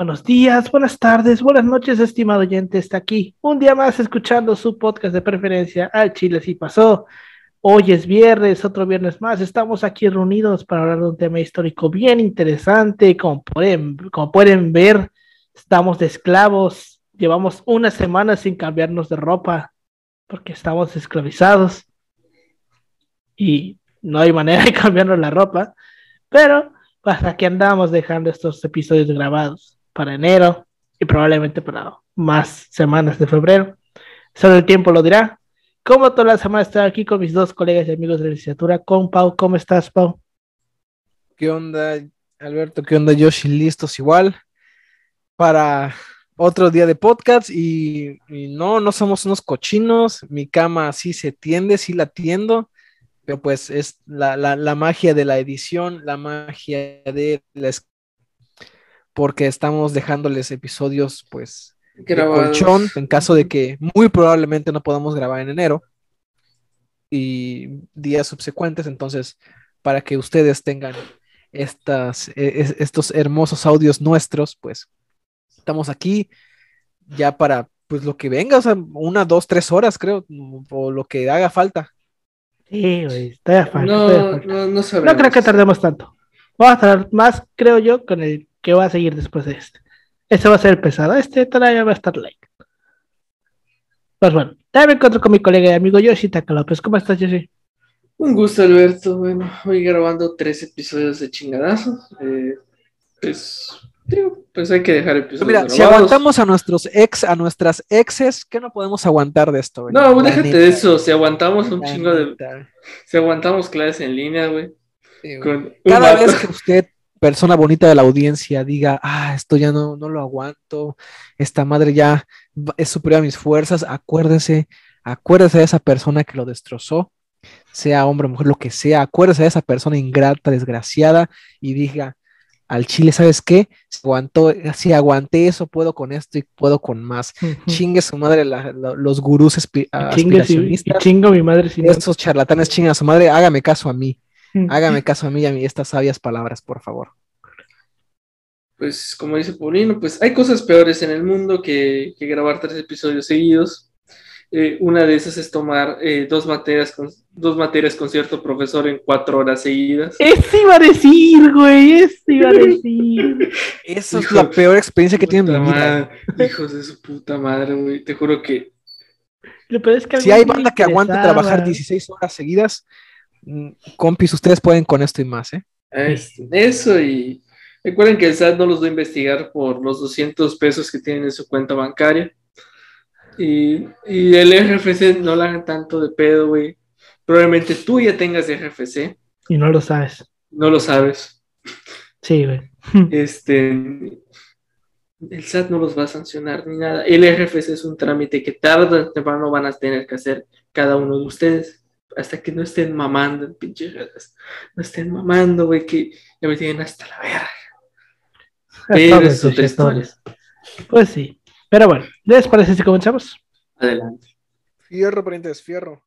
Buenos días, buenas tardes, buenas noches, estimado oyente. Está aquí un día más escuchando su podcast de preferencia al Chile si pasó. Hoy es viernes, otro viernes más. Estamos aquí reunidos para hablar de un tema histórico bien interesante. Como pueden, como pueden ver, estamos de esclavos. Llevamos una semana sin cambiarnos de ropa porque estamos esclavizados y no hay manera de cambiarnos la ropa. Pero hasta que andamos dejando estos episodios grabados para enero y probablemente para más semanas de febrero. Solo el tiempo lo dirá. Como toda la semana estoy aquí con mis dos colegas y amigos de la licenciatura, con Pau. ¿Cómo estás, Pau? ¿Qué onda, Alberto? ¿Qué onda, Yoshi? Listos igual para otro día de podcast y, no, no somos unos cochinos. Mi cama sí se tiende, sí la tiendo, pero pues es la, la magia de la edición, la magia de la porque estamos dejándoles episodios, pues, de colchón, en caso de que muy probablemente no podamos grabar en enero y días subsecuentes, entonces, para que ustedes tengan estas, e, estos hermosos audios nuestros, pues, estamos aquí ya para, pues, lo que venga, o sea, una, dos, tres horas, creo, o lo que haga falta. Sí, güey, está falta. No, no, no, no creo que tardemos tanto. Vamos a tardar más, creo yo, con el que va a seguir después de este. Este va a ser pesado, este todavía va a estar like. Pues bueno, ya me encuentro con mi colega y amigo Yoshitaka López. ¿Cómo estás, Yoshi? Un gusto, Alberto. Bueno, hoy grabando tres episodios de chingadazo. Eh, pues, pues hay que dejar episodios. Mira, si aguantamos a nuestros ex, a nuestras exes, ¿qué no podemos aguantar de esto, güey? No, déjate de eso. Si aguantamos un chingo de. Si aguantamos clases en línea, güey. Cada vez que usted persona bonita de la audiencia diga, ah, esto ya no, no lo aguanto, esta madre ya es superior a mis fuerzas, acuérdese, acuérdese de esa persona que lo destrozó, sea hombre o mujer, lo que sea, acuérdese de esa persona ingrata, desgraciada, y diga, al chile, ¿sabes qué? Si, aguantó, si aguanté eso, puedo con esto y puedo con más. Chingue su madre los gurús aspiracionistas. chingo mi madre. Si Estos charlatanes chingan a su madre, hágame caso a mí. Hágame caso a mí y a mí estas sabias palabras, por favor. Pues como dice Paulino, pues hay cosas peores en el mundo que, grabar tres episodios seguidos. Eh, una de esas es tomar eh, dos, materias con, dos materias con cierto profesor en cuatro horas seguidas. Eso iba a decir, güey, eso iba a decir. Esa es la peor experiencia que tienen en mi vida. Hijos de su puta madre, güey. Te juro que... si hay banda que aguanta trabajar 16 horas seguidas, Mm, compis, ustedes pueden con esto y más, ¿eh? Eso y recuerden que el SAT no los va a investigar por los 200 pesos que tienen en su cuenta bancaria. Y, el RFC no lo hagan tanto de pedo, güey. Probablemente tú ya tengas RFC. Y no lo sabes. No lo sabes. Sí, güey. Este, el SAT no los va a sancionar ni nada. El RFC es un trámite que tarde o temprano van a tener que hacer cada uno de ustedes hasta que no estén mamando en pinches redes. No estén mamando, güey, que ya me tienen hasta la verga. Pero es otra historia. Pues sí. Pero bueno, ¿les parece si comenzamos? Adelante. Fierro, parientes, fierro.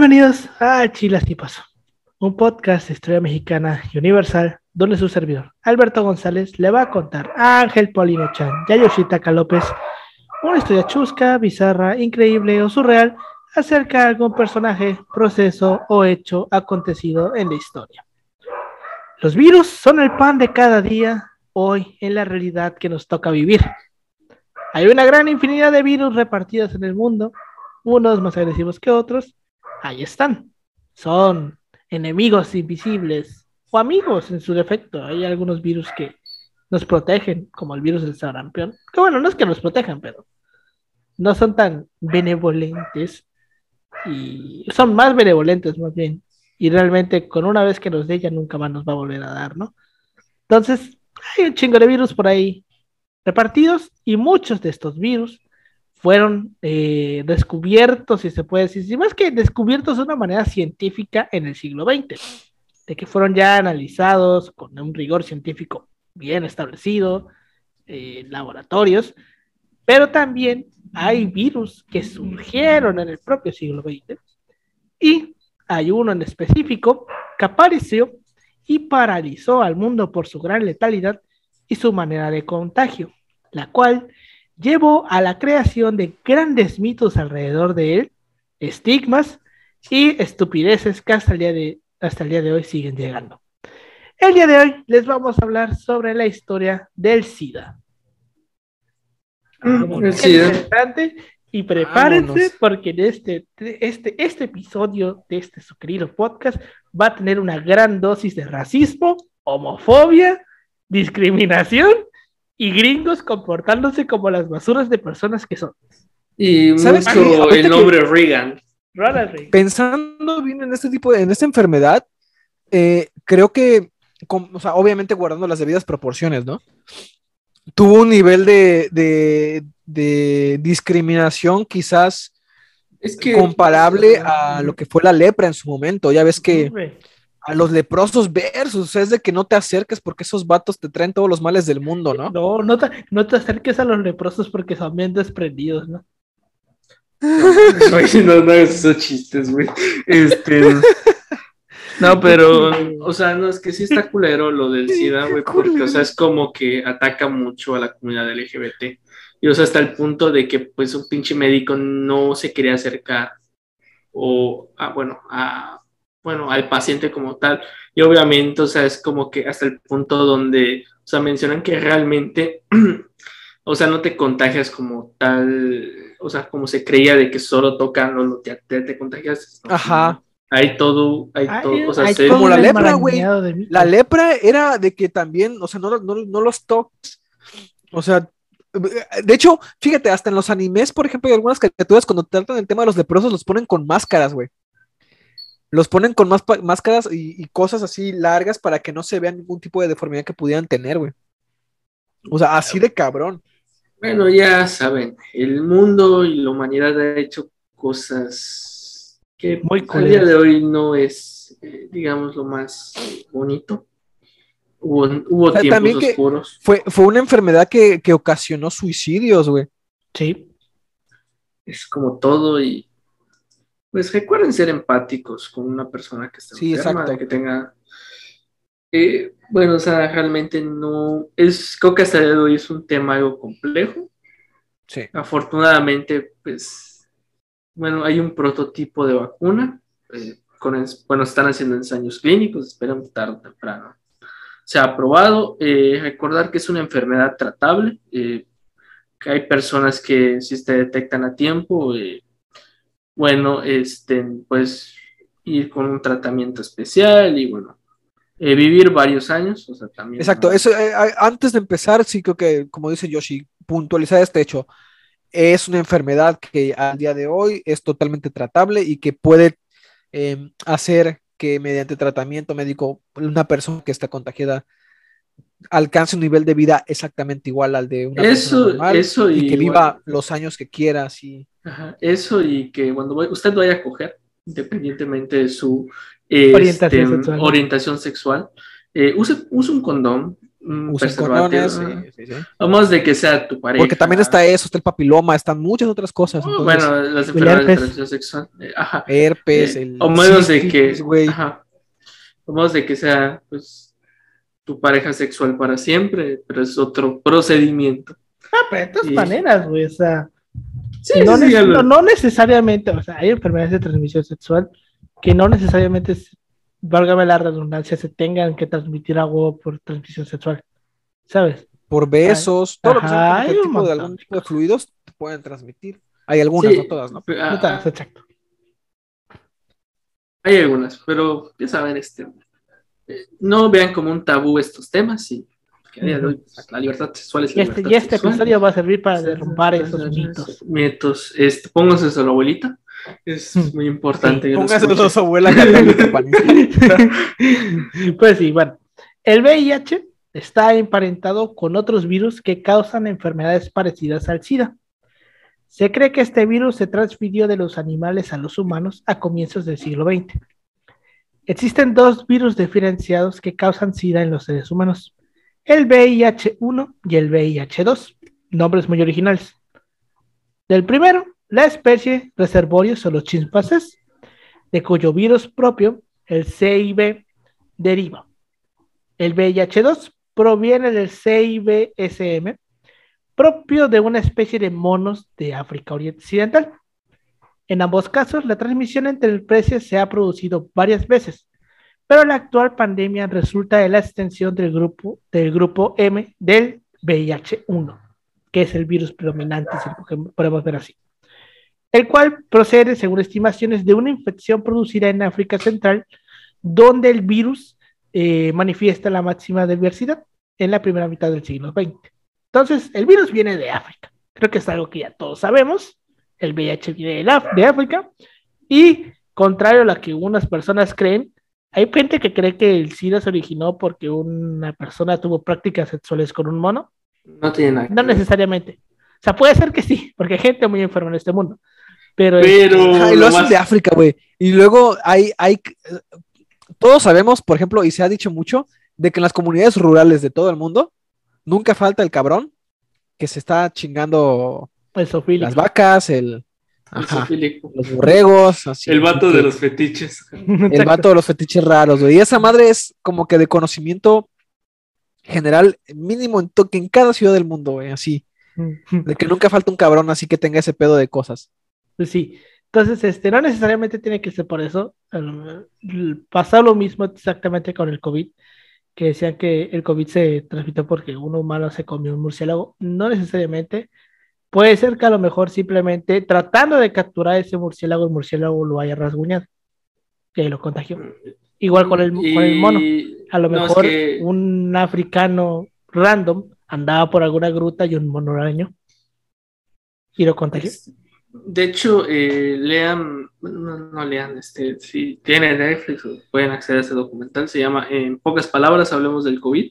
Bienvenidos a Chilas y Paso, un podcast de historia mexicana y universal, donde su servidor, Alberto González, le va a contar a Ángel Paulino Chan y a Yoshitaka López una historia chusca, bizarra, increíble o surreal acerca de algún personaje, proceso o hecho acontecido en la historia. Los virus son el pan de cada día, hoy en la realidad que nos toca vivir. Hay una gran infinidad de virus repartidos en el mundo, unos más agresivos que otros. Ahí están. Son enemigos invisibles o amigos en su defecto. Hay algunos virus que nos protegen, como el virus del sarampión. Que bueno, no es que nos protejan, pero no son tan benevolentes y son más benevolentes más bien. Y realmente con una vez que nos dé nunca más nos va a volver a dar, ¿no? Entonces, hay un chingo de virus por ahí repartidos y muchos de estos virus fueron eh, descubiertos, si se puede decir, si más que descubiertos de una manera científica en el siglo XX, de que fueron ya analizados con un rigor científico bien establecido, eh, laboratorios, pero también hay virus que surgieron en el propio siglo XX y hay uno en específico que apareció y paralizó al mundo por su gran letalidad y su manera de contagio, la cual llevó a la creación de grandes mitos alrededor de él, estigmas y estupideces que hasta el día de, hasta el día de hoy siguen llegando. El día de hoy les vamos a hablar sobre la historia del SIDA. Es interesante y prepárense Vámonos. porque en este, este, este episodio de este su querido podcast va a tener una gran dosis de racismo, homofobia, discriminación y gringos comportándose como las basuras de personas que son. Y ¿Sabes mucho el que- nombre Reagan. Ronald Reagan. Pensando bien en este tipo de, en esta enfermedad, eh, creo que, o sea, obviamente guardando las debidas proporciones, ¿no? Tuvo un nivel de, de, de discriminación quizás Es que comparable a lo que fue la lepra en su momento. Ya ves que Hombre, a los leprosos versus es de que no te acerques porque esos vatos te traen todos los males del mundo, ¿no? No, no te, no te acerques a los leprosos porque son bien desprendidos, ¿no? No, no esos chistes, güey. Este. No, pero, o sea, no, es que sí está culero lo del SIDA, güey, porque, o sea, es como que ataca mucho a la comunidad LGBT. Y, o sea, hasta el punto de que, pues, un pinche médico no se quería acercar, o, a, bueno, a, bueno, al paciente como tal. Y obviamente, o sea, es como que hasta el punto donde, o sea, mencionan que realmente, o sea, no te contagias como tal, o sea, como se creía de que solo tocándolo te, te, te contagias. ¿no? Ajá. Hay todo, hay Hay- todo, o sea, se- como la lepra, güey. La lepra era de que también, o sea, no, no, no los toques. O sea, de hecho, fíjate, hasta en los animes, por ejemplo, hay algunas caricaturas cuando tratan el tema de los leprosos, los ponen con máscaras, güey. Los ponen con más máscaras y, y cosas así largas para que no se vean ningún tipo de deformidad que pudieran tener, güey. O sea, así de cabrón. Bueno, ya saben, el mundo y la humanidad ha hecho cosas que Muy al día de hoy no es, eh, digamos, lo más bonito. Hubo, hubo O sea, tiempos también que- oscuros. Fue, fue una enfermedad que, que ocasionó suicidios, güey. Sí. Es como todo y pues recuerden ser empáticos con una persona que está Sí, enferma, exacto. que tenga eh, bueno, o sea, realmente no es creo que hasta el día de hoy es un tema algo complejo. Sí. Afortunadamente, pues, bueno, hay un prototipo de vacuna. eh, con bueno, están haciendo ensayos clínicos, esperamos tarde o temprano. Se ha aprobado. eh, recordar que es una enfermedad tratable, eh, que hay personas que si se detectan a tiempo, eh, bueno, este, pues ir con un tratamiento especial y bueno, eh, vivir varios años, o sea, también. Exacto, ¿no? eso, eh, antes de empezar, sí creo que, como dice Yoshi, puntualizar este hecho, es una enfermedad que al día de hoy es totalmente tratable y que puede eh, hacer que mediante tratamiento médico una persona que está contagiada alcance un nivel de vida exactamente igual al de una Eso- persona normal eso y que viva los años que quiera, así. Ajá, Eso y que cuando vay- usted vaya a coger, independientemente de su este, Orientación orientación sexual, eh, use, use un condón, Usen condones, sí, sí, sí. Vamos de que sea tu pareja. Porque también está eso, está el papiloma, están muchas otras cosas. Oh, entonces, bueno, las enfermedades de transmisión sexual. eh, ajá. herpes, Eh, el o menos de que, ajá, o menos de que sea, pues, tu pareja sexual para siempre, pero es otro procedimiento. Ah, pero de todas maneras, güey, o sea, Sí, no, sí, neces- lo- no, no necesariamente, o sea, hay enfermedades de transmisión sexual que no necesariamente, es- válgame la redundancia, se tengan que transmitir algo por transmisión sexual, ¿sabes? por besos, todo lo que sea Ajá, como que tipo de algún tipo de fluidos te pueden transmitir. Hay algunas, Sí, no todas, ¿no? ah, No tanto, exacto. Hay algunas, pero ya saben, este, no vean como un tabú estos temas y que pues, la libertad sexual es la este, libertad y este sexual. episodio va a servir para derrumbar esos mitos. Mitos. Este, pónganse a la abuelita. Es Mm. muy importante. escuchen. a su abuela pues sí, bueno. El VIH está emparentado con otros virus que causan enfermedades parecidas al SIDA. Se cree que este virus se transfirió de los animales a los humanos a comienzos del siglo XX. Existen dos virus diferenciados que causan SIDA en los seres humanos, el VIH-1 y el VIH-2, nombres muy originales. Del primero, la especie Reservorius o los chimpancés, de cuyo virus propio, el CIB, deriva. El VIH-2 proviene del CIB-SM, propio de una especie de monos de África Occidental. En ambos casos, la transmisión entre especies se ha producido varias veces, pero la actual pandemia resulta de la extensión del grupo, del grupo M del VIH-1, que es el virus predominante, si podemos ver así, el cual procede, según estimaciones, de una infección producida en África Central, donde el virus eh, manifiesta la máxima diversidad en la primera mitad del siglo XX. Entonces, el virus viene de África. Creo que es algo que ya todos sabemos. El VIH viene de, África. Y, contrario a lo que unas personas creen, hay gente que cree que el SIDA se originó porque una persona tuvo prácticas sexuales con un mono. No tiene nada. No necesariamente. O sea, puede ser que sí, porque hay gente muy enferma en este mundo. Pero, Pero Ay, lo lo hacen más- de África, güey. Y luego hay, hay, todos sabemos, por ejemplo, y se ha dicho mucho, de que en las comunidades rurales de todo el mundo, nunca falta el cabrón que se está chingando el zoofílico. las vacas, el, ajá, los borregos, así, El vato de los fetiches. el vato de los fetiches raros, güey. Y esa madre es como que de conocimiento general, mínimo en, to- que en cada ciudad del mundo, güey, así. De que nunca falta un cabrón así que tenga ese pedo de cosas. Pues sí. Entonces, este, no necesariamente tiene que ser por eso. El- el- Pasa lo mismo exactamente con el COVID, que decían que el COVID se transmitió porque un humano se comió un murciélago. No necesariamente. Puede ser que a lo mejor simplemente tratando de capturar ese murciélago, el murciélago lo haya rasguñado, que lo contagió. Igual con el, con el mono. Y- A lo no, es mejor que- un africano random andaba por alguna gruta y un mono arañó y lo contagió. Es- De hecho, eh, lean, no, no lean, este, si tienen Netflix pueden acceder a ese documental, se llama En pocas palabras, hablemos del COVID.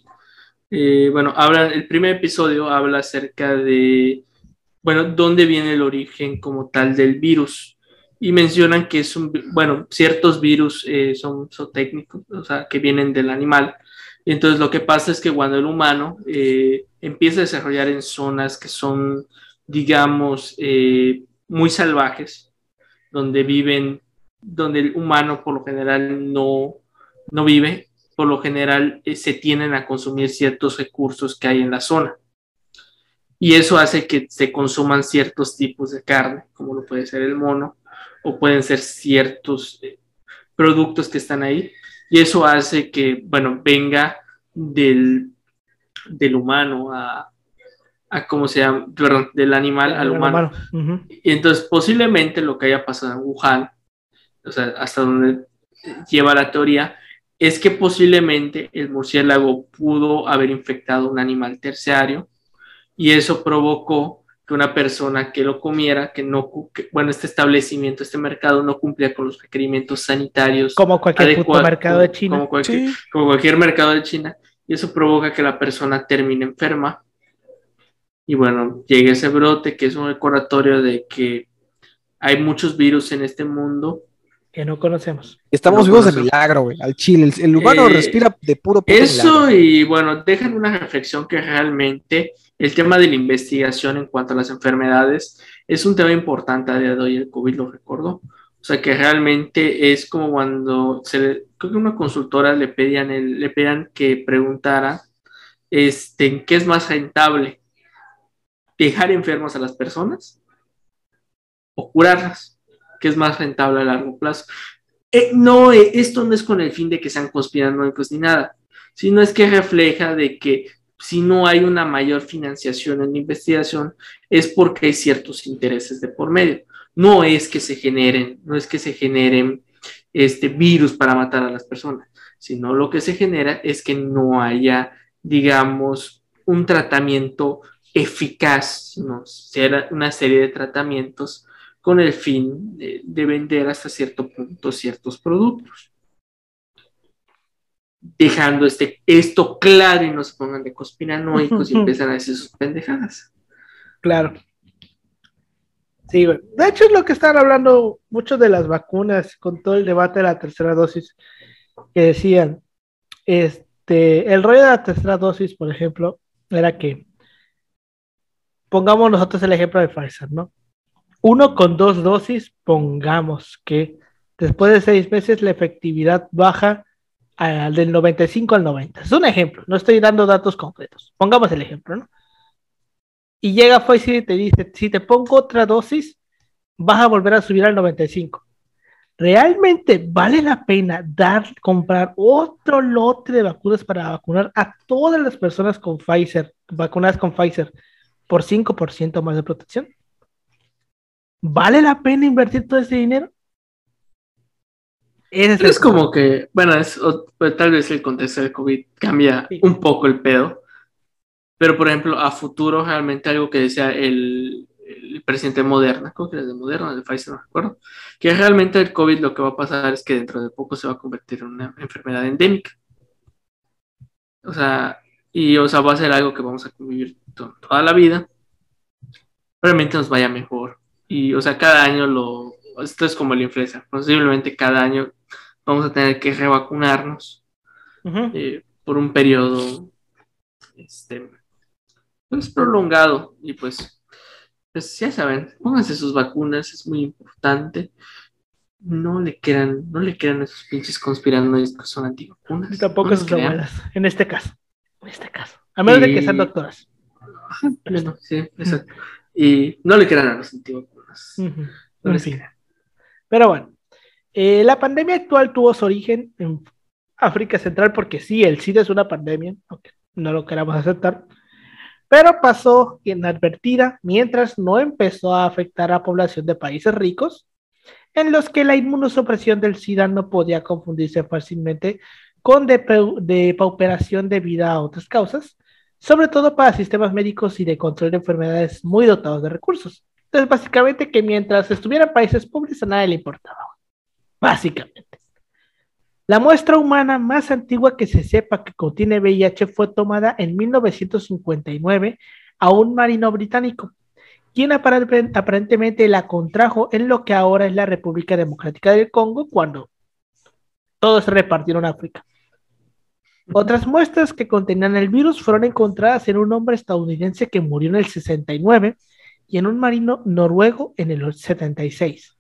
Eh, bueno, habla, el primer episodio habla acerca de, bueno, dónde viene el origen como tal del virus. Y mencionan que es un, bueno, ciertos virus eh, son zootécnicos, o sea, que vienen del animal. Y entonces lo que pasa es que cuando el humano eh, empieza a desarrollar en zonas que son, digamos, eh, muy salvajes, donde viven, donde el humano por lo general no, no vive, por lo general se tienden a consumir ciertos recursos que hay en la zona. Y eso hace que se consuman ciertos tipos de carne, como lo puede ser el mono, o pueden ser ciertos eh, productos que están ahí. Y eso hace que, bueno, venga del, del humano a, a, ¿cómo se llama? Perdón, del animal al humano. Y entonces posiblemente lo que haya pasado en Wuhan, o sea, hasta donde lleva la teoría, es que posiblemente el murciélago pudo haber infectado un animal terciario y eso provocó que una persona que lo comiera, que no, que- bueno, este establecimiento, este mercado no cumplía con los requerimientos sanitarios. Como cualquier puto mercado de China. Como cualquier, Sí. como cualquier mercado de China, y eso provoca que la persona termine enferma. Y bueno, llega ese brote que es un recordatorio de que hay muchos virus en este mundo. que no conocemos. Estamos No vivos de conocemos. milagro, güey, al chile. El, el humano Eh, respira de puro puto Eso milagro. y bueno, dejan una reflexión que realmente el tema de la investigación en cuanto a las enfermedades es un tema importante a día de hoy, el COVID lo recordó. O sea que realmente es como cuando se le, creo que una consultora le pedían, el- le pedían que preguntara este, ¿en qué es más rentable? ¿Dejar enfermas a las personas o curarlas? ¿Qué es más rentable a largo plazo? Eh, no, eh, esto no es con el fin de que sean conspiranoicos ni nada, sino es que refleja de que si no hay una mayor financiación en la investigación, es porque hay ciertos intereses de por medio. No es que se generen, no es que se generen este virus para matar a las personas, sino lo que se genera es que no haya, digamos, un tratamiento eficaz, ¿no? Una serie de tratamientos con el fin de vender hasta cierto punto ciertos productos dejando este, esto claro y no se pongan de conspiranoicos y empiezan a decir sus pendejadas. Claro. Sí, güey. De hecho es lo que están hablando muchos de las vacunas con todo el debate de la tercera dosis que decían, este, el rollo de la tercera dosis, por ejemplo, era que pongamos nosotros el ejemplo de Pfizer, ¿no? Uno con dos dosis, pongamos que después de seis meses la efectividad baja al del 95 al 90. Es un ejemplo, no estoy dando datos concretos. Pongamos el ejemplo, ¿no? Y llega Pfizer y te dice, si te pongo otra dosis, vas a volver a subir al 95. ¿Realmente vale la pena dar, comprar otro lote de vacunas para vacunar a todas las personas con Pfizer, vacunadas con Pfizer, por 5% más de protección? ¿Vale la pena invertir todo ese dinero? Es, como que, bueno, es, pues, tal vez el contexto del COVID cambia un poco el pedo, pero por ejemplo, a futuro realmente algo que decía el, el presidente Moderna, creo que era de Moderna, de Pfizer, no recuerdo, que realmente el COVID lo que va a pasar es que dentro de poco se va a convertir en una enfermedad endémica. O sea, y o sea, va a ser algo que vamos a convivir toda la vida. Realmente nos vaya mejor. Y, o sea, cada año lo, esto es como la influenza, posiblemente cada año vamos a tener que revacunarnos eh, por un periodo este, pues, prolongado y pues, pues ya saben, pónganse sus vacunas, es muy importante. No le quieran, no le quieran esos pinches conspiranoides que son antivacunas. tampoco sus abuelas, en este caso. En este caso. A menos de que sean doctoras. sí, exacto. Y no le quieran a los antivacunas. No les pero bueno, eh, la pandemia actual tuvo su origen en África Central porque sí, el SIDA es una pandemia, aunque no lo queramos aceptar, pero pasó inadvertida mientras no empezó a afectar a población de países ricos, en los que la inmunosupresión del SIDA no podía confundirse fácilmente con depauperación debido a otras causas, sobre todo para sistemas médicos y de control de enfermedades muy dotados de recursos. Entonces, básicamente que mientras estuvieran países pobres a nadie le importaba. Básicamente. La muestra humana más antigua que se sepa que contiene VIH fue tomada en 1959 a un marino británico, quien aparentemente la contrajo en lo que ahora es la República Democrática del Congo cuando todos se repartieron África. Otras muestras que contenían el virus fueron encontradas en un hombre estadounidense que murió en el 69 y en un marino noruego en el 76.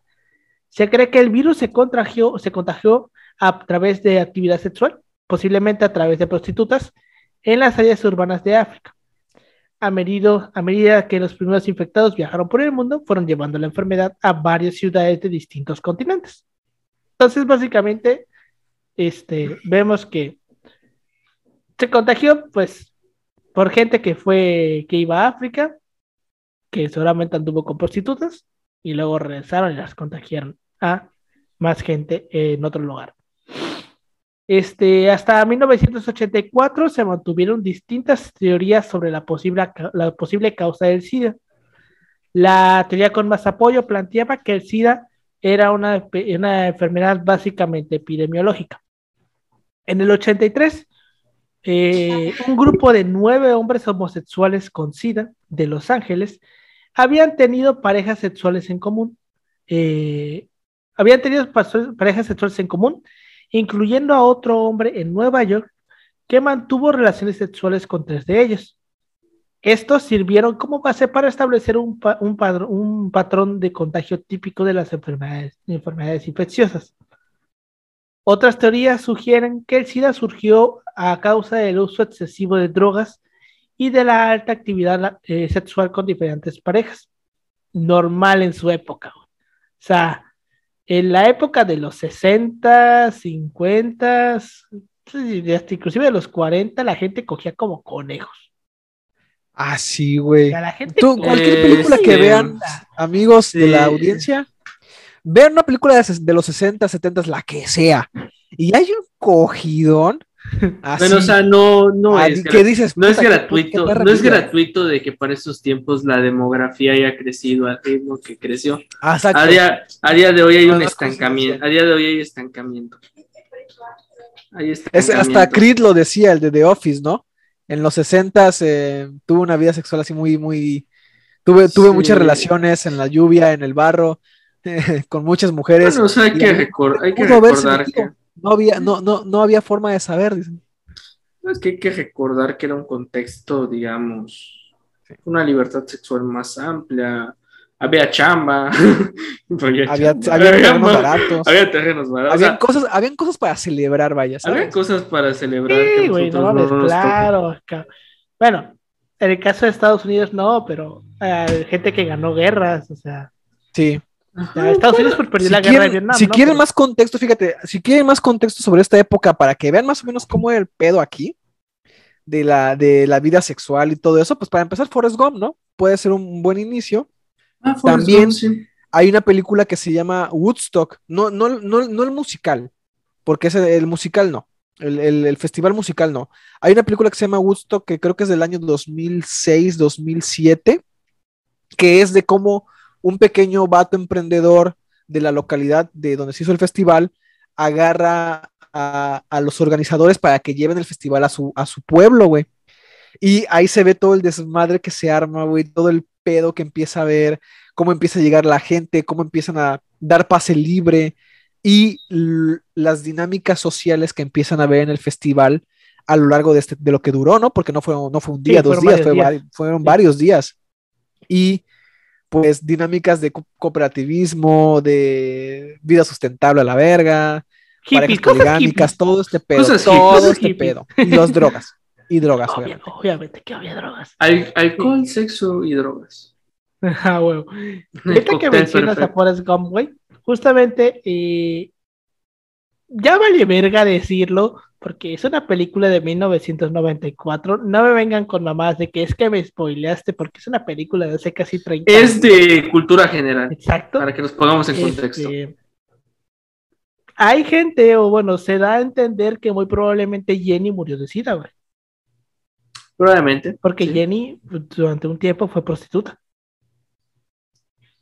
Se cree que el virus se contagió, se contagió a través de actividad sexual, posiblemente a través de prostitutas, en las áreas urbanas de África. A medida, a medida que los primeros infectados viajaron por el mundo, fueron llevando la enfermedad a varias ciudades de distintos continentes. Entonces, básicamente, este, vemos que se contagió, pues, por gente que fue, que iba a África, que seguramente anduvo con prostitutas y luego regresaron y las contagiaron a más gente en otro lugar. Este, hasta 1984 se mantuvieron distintas teorías sobre la posible, la posible causa del SIDA. La teoría con más apoyo planteaba que el SIDA era una, una enfermedad básicamente epidemiológica. En el 83, eh, un grupo de nueve hombres homosexuales con SIDA de Los Ángeles habían tenido parejas sexuales en común. Eh, habían tenido parejas sexuales en común, incluyendo a otro hombre en Nueva York que mantuvo relaciones sexuales con tres de ellos. Estos sirvieron como base para establecer un, un, patrón de contagio típico de las enfermedades, enfermedades infecciosas. Otras teorías sugieren que el SIDA surgió a causa del uso excesivo de drogas y de la alta actividad eh, sexual con diferentes parejas. Normal en su época. O sea, en la época de los 60, 50, inclusive de los 40, la gente cogía como conejos. Ah, sí, güey. O sea, la gente Tú, cualquier Eh, película que vean, amigos de la audiencia, vean una película de los 60, 70, la que sea, y hay un cogidón. Así, Bueno, o sea, no, no ah, es, ¿qué gra- dices? no es Puta, qué- gratuito, no es gratuito de que para estos tiempos la demografía haya crecido al ritmo que creció. Ah. A día, a día de hoy hay No, un estancamiento, a día de hoy hay estancamiento. Hay Es- estancamiento. hasta Creed lo decía, el de The Office, ¿no? En los 60 tuvo una vida sexual así muy, muy... Tuve, tuve Sí. muchas relaciones en la lluvia, en el barro, con muchas mujeres. Bueno, o sea, hay que, recor- hay que recordar que. No había, no, no, no había forma de saber, dicen. no, es que hay que recordar que era un contexto, digamos, Sí. una libertad sexual más amplia. Había chamba. había, Había, chamba, había terrenos baratos. había terrenos baratos. o Habían sea, cosas, habían cosas para celebrar, vaya, había cosas para celebrar. Sí, que güey, no mames, claro. Bueno, en el caso de Estados Unidos no, pero hay gente que ganó guerras, o sea, Sí. Ya Estados Unidos por perder Si la guerra de Vietnam. si ¿no? quieren más contexto, fíjate, si quieren más contexto sobre esta época para que vean más o menos cómo era el pedo aquí, de la, de la vida sexual y todo eso, pues para empezar, Forrest Gump, ¿no? Puede ser un buen inicio. Ah, También- Gump, sí. Hay una película que se llama Woodstock, no, no, no, no el musical, porque ese, el musical no, el, el- el festival musical no. Hay una película que se llama Woodstock, que creo que es del año 2006, 2007, que es de cómo un pequeño vato emprendedor de la localidad de donde se hizo el festival agarra a, a los organizadores para que lleven el festival a su, a su pueblo, güey. Y ahí se ve todo el desmadre que se arma, güey, todo el pedo que empieza a ver, cómo empieza a llegar la gente, cómo empiezan a dar pase libre y las dinámicas sociales que empiezan a ver en el festival a lo largo de, este, de lo que duró, ¿no? Porque no fue, no fue un día, dos fueron días, varios fue días. vari- fueron Sí. varios días. Y pues dinámicas de co- cooperativismo, de vida sustentable a la verga, Hippies, parejas todo este pedo, Cosas todo hippies, este hippies. pedo. Y las drogas. Y drogas, Obvia- obviamente. obviamente que había drogas. Al- alcohol, sexo y drogas. Ah, huevo. El Ahorita que mencionas a perfecto. Forrest Gump, güey, justamente eh, ya vale verga decirlo, porque es una película de 1994. No me vengan con mamás de que es que me spoileaste, porque es una película de hace casi 30 años. Es de cultura general, Exacto. para que nos pongamos en contexto. Este, hay gente, o bueno, se da a entender que muy probablemente Jenny murió de sida, güey. Probablemente. Porque sí. Jenny pues, durante un tiempo fue prostituta.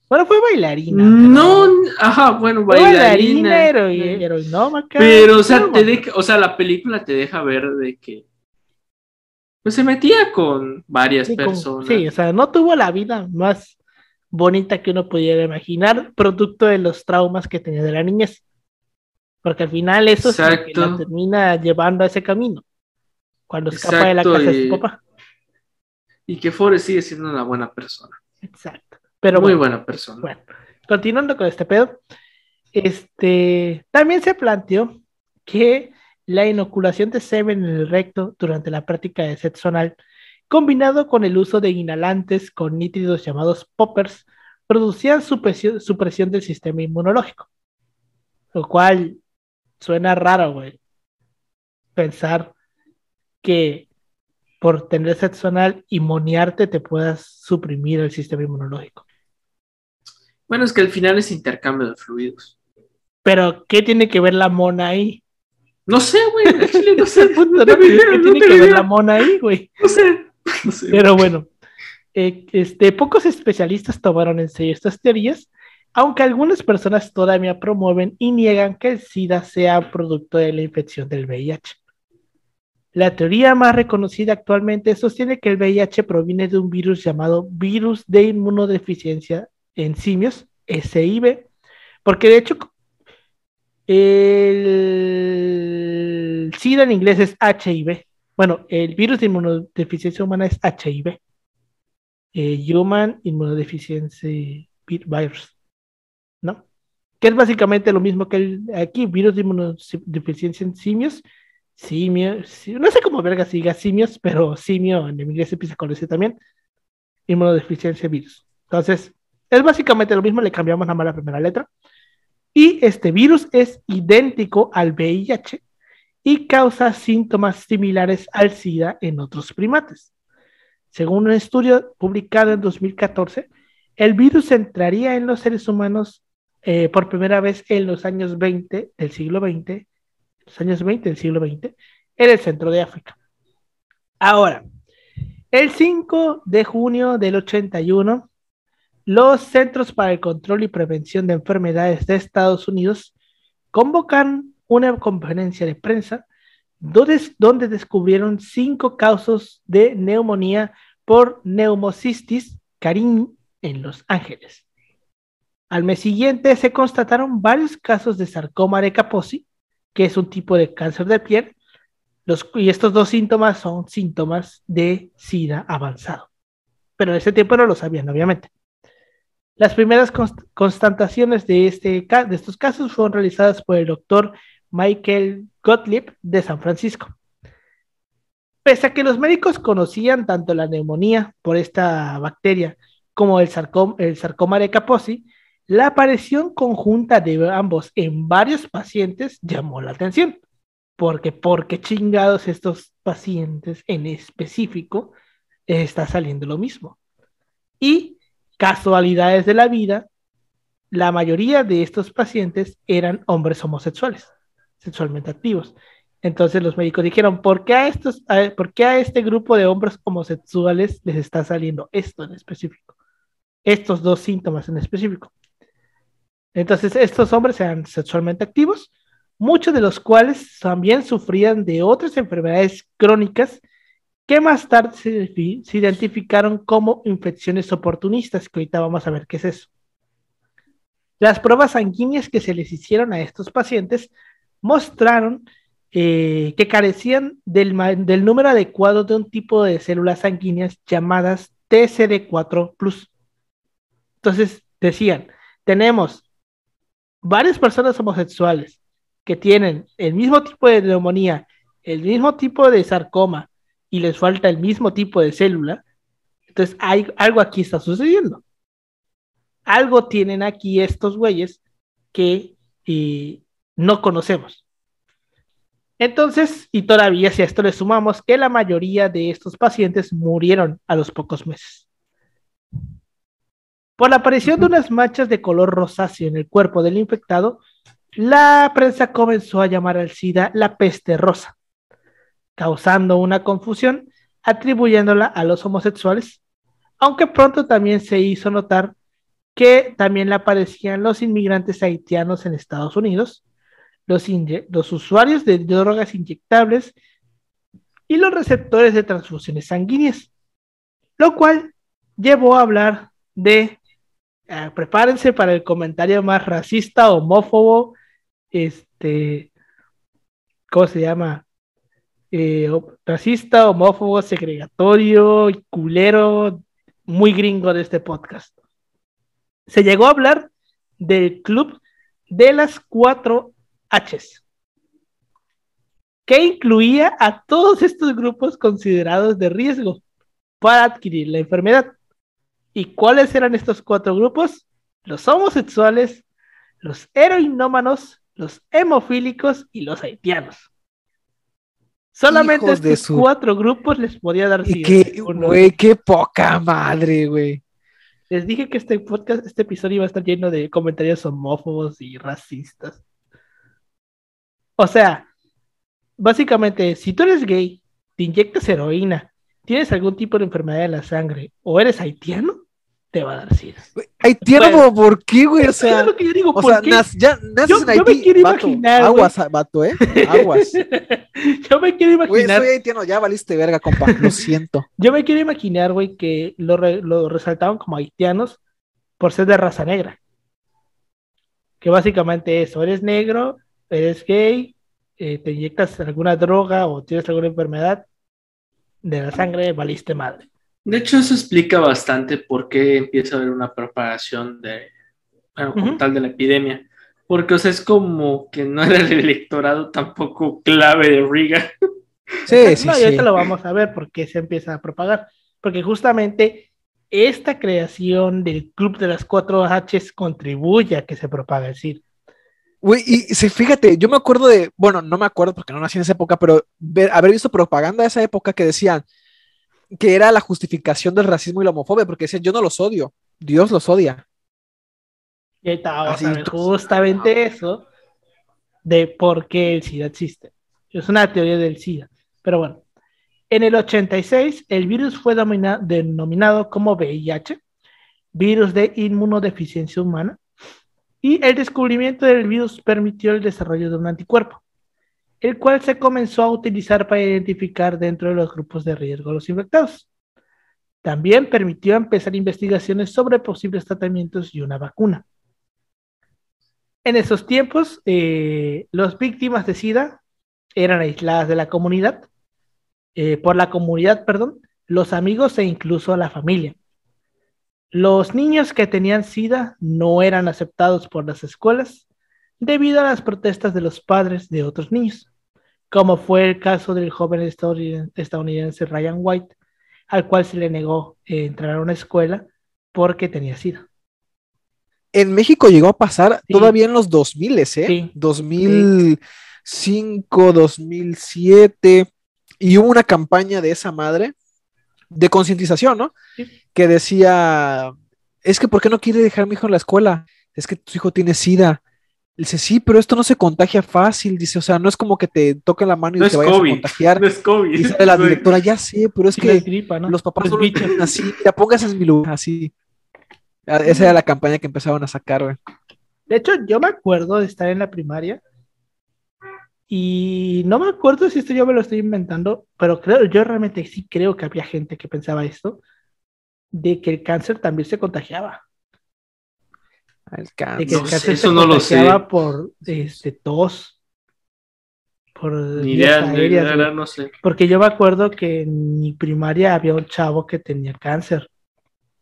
Bueno, fue bailarina. No, pero- ajá, bueno, bailarina. bailarina, hero- heroinómaca, Pero, o sea, te deja- o sea, la película te deja ver de que pues se metía con varias Sí, personas. sí, o sea, no tuvo la vida más bonita que uno pudiera imaginar, producto de los traumas que tenía de la niñez. Porque al final eso es lo que Exacto. la termina llevando a ese camino. Cuando escapa de la Exacto, casa de su papá. Y que Forrest sigue siendo una buena persona. Exacto. Pero Muy bueno, buena persona. bueno, continuando con este pedo, este, también se planteó que la inoculación de semen en el recto durante la práctica de sexo anal, combinado con el uso de inhalantes con nítridos llamados poppers, producían supresión, supresión del sistema inmunológico. Lo cual suena raro, güey. Pensar que por tener sexo anal y monearte te puedas suprimir el sistema inmunológico. Bueno, es que al final es intercambio de fluidos. Pero, ¿qué tiene que ver la mona ahí? No sé, güey. al chile no sé. No ¿Qué no tiene que ver la mona ahí, güey? No sé. No sé. Pero bueno, eh, este, pocos especialistas tomaron en serio estas teorías, aunque algunas personas todavía promueven y niegan que el SIDA sea producto de la infección del VIH. La teoría más reconocida actualmente sostiene que el VIH proviene de un virus llamado virus de inmunodeficiencia en simios, SIV, porque de hecho el SIDA en inglés es HIV. Bueno, el virus de inmunodeficiencia humana es HIV. Eh, Human Immunodeficiency Vi- Virus. ¿No? Que es básicamente lo mismo que aquí, virus de inmunodeficiencia en simios. Simio, si- no sé cómo verga siga simios, pero simio en inglés se empieza con ese también. Inmunodeficiencia virus. Entonces, es básicamente lo mismo, le cambiamos nada más la primera letra. Y este virus es idéntico al VIH y causa síntomas similares al SIDA en otros primates. Según un estudio publicado en 2014, el virus entraría en los seres humanos eh, por primera vez en los años 20 del siglo XX, los años 20 del siglo XX, en el centro de África. Ahora, el 5 de junio del 81, los Centros para el Control y Prevención de Enfermedades de Estados Unidos convocan una conferencia de prensa donde, donde descubrieron cinco casos de neumonía por neumocistis carín en Los Ángeles. Al mes siguiente se constataron varios casos de sarcoma de Kaposi, que es un tipo de cáncer de piel, y estos dos síntomas son síntomas de SIDA avanzado. Pero en ese tiempo no lo sabían, obviamente. Las primeras constataciones de, este, de estos casos fueron realizadas por el doctor Michael Gottlieb de San Francisco. Pese a que los médicos conocían tanto la neumonía por esta bacteria como el sarcoma, el sarcoma de Kaposi, la aparición conjunta de ambos en varios pacientes llamó la atención. Porque, porque chingados estos pacientes en específico está saliendo lo mismo. Y casualidades de la vida, la mayoría de estos pacientes eran hombres homosexuales, sexualmente activos. Entonces los médicos dijeron, ¿por qué a, estos, ¿por qué a este grupo de hombres homosexuales les está saliendo esto en específico? Estos dos síntomas en específico. Entonces estos hombres eran sexualmente activos muchos de los cuales también sufrían de otras enfermedades crónicas que más tarde se, identificaron como infecciones oportunistas, que ahorita vamos a ver qué es eso. Las pruebas sanguíneas que se les hicieron a estos pacientes mostraron eh, que carecían del, del, número adecuado de un tipo de células sanguíneas llamadas TCD4+. Entonces, decían, tenemos varias personas homosexuales, que tienen el mismo tipo de neumonía, el mismo tipo de sarcoma y les falta el mismo tipo de célula, entonces hay, algo aquí está sucediendo. Algo tienen aquí estos güeyes que eh, no conocemos. Entonces, y todavía si a esto le sumamos que la mayoría de estos pacientes murieron a los pocos meses. Por la aparición de unas manchas de color rosáceo en el cuerpo del infectado, la prensa comenzó a llamar al SIDA la peste rosa, causando una confusión atribuyéndola a los homosexuales, aunque pronto también se hizo notar que también le aparecían los inmigrantes haitianos en Estados Unidos, los, usuarios de drogas inyectables y los receptores de transfusiones sanguíneas, lo cual llevó a hablar de eh, prepárense para el comentario más racista, homófobo este, ¿cómo se llama? Eh, racista, homófobo, segregatorio, culero, muy gringo de este podcast. Se llegó a hablar del club de las cuatro Hs, que incluía a todos estos grupos considerados de riesgo para adquirir la enfermedad. ¿Y cuáles eran estos cuatro grupos? Los homosexuales, los heroinómanos, los hemofílicos y los haitianos. Solamente estos cuatro grupos les podía dar ¿Y qué, güey, qué poca madre, güey. Les dije que este podcast, este episodio iba a estar lleno de comentarios homófobos y racistas. O sea, básicamente, si tú eres gay, te inyectas heroína, tienes algún tipo de enfermedad en la sangre o eres haitiano, te va a dar SIDA. Haitiano, ¿por qué, güey? O sea, lo que yo digo, o sea, ya naces en Haití, yo me quiero imaginar, aguas, vato, ¿eh? Aguas. yo me quiero imaginar. Güey, soy haitiano, ya valiste verga, compa, lo siento. yo me quiero imaginar, güey, que lo, lo resaltaban como haitianos por ser de raza negra. Que básicamente eso, eres negro, eres gay, eh, te inyectas alguna droga o tienes alguna enfermedad de la sangre, valiste madre. De hecho, eso explica bastante por qué empieza a haber una propagación de, bueno, tal de la epidemia. Porque, o sea, es como que no era el electorado tampoco clave de Riga. Sí, sí, no, sí. ahorita lo vamos a ver por qué se empieza a propagar. Porque justamente esta creación del Club de las cuatro Hs contribuye a que se propague el SID. Güey, y si fíjate, yo me acuerdo de, bueno, no me acuerdo porque no nací en esa época, pero haber visto propaganda de esa época que decían, que era la justificación del racismo y la homofobia, porque decían, yo no los odio, Dios los odia. Y ahí está, Así, ver justamente eso de por qué el SIDA existe. Es una teoría del SIDA. Pero bueno, en el 86 el virus fue denominado como VIH, virus de inmunodeficiencia humana, y el descubrimiento del virus permitió el desarrollo de un anticuerpo, el cual se comenzó a utilizar para identificar dentro de los grupos de riesgo a los infectados. También permitió empezar investigaciones sobre posibles tratamientos y una vacuna. En esos tiempos, eh, las víctimas de SIDA eran aisladas de la comunidad, eh, por la comunidad, perdón, los amigos e incluso la familia. Los niños que tenían SIDA no eran aceptados por las escuelas debido a las protestas de los padres de otros niños, como fue el caso del joven estadounid- estadounidense Ryan White, al cual se le negó eh, entrar a una escuela porque tenía SIDA. En México llegó a pasar Sí. todavía en los 2000, ¿eh? Sí. 2005, 2007, y hubo una campaña de esa madre de concientización, ¿no? Sí. Que decía, es que ¿por qué no quiere dejar a mi hijo en la escuela? Es que tu hijo tiene SIDA. Dice, sí, pero esto no se contagia fácil. Dice, o sea, no es como que te toquen la mano y No te vayas a contagiar. No es COVID. Sale la directora, ya sé, pero es Sí, que es gripa, ¿no? los papás así. Mira, póngase en mi lugar, así. Ah, Esa era la campaña que empezaban a sacar, güey. De hecho, yo me acuerdo de estar en la primaria y no me acuerdo si esto yo me lo estoy inventando, pero creo, yo realmente sí creo que había gente que pensaba esto, de que el cáncer también se contagiaba, El de cáncer. que el No sé, cáncer eso se no lo sé. por este, tos, por Ni idea, ni aéreas, idea, no sé. Porque yo me acuerdo que en mi primaria había un chavo que tenía cáncer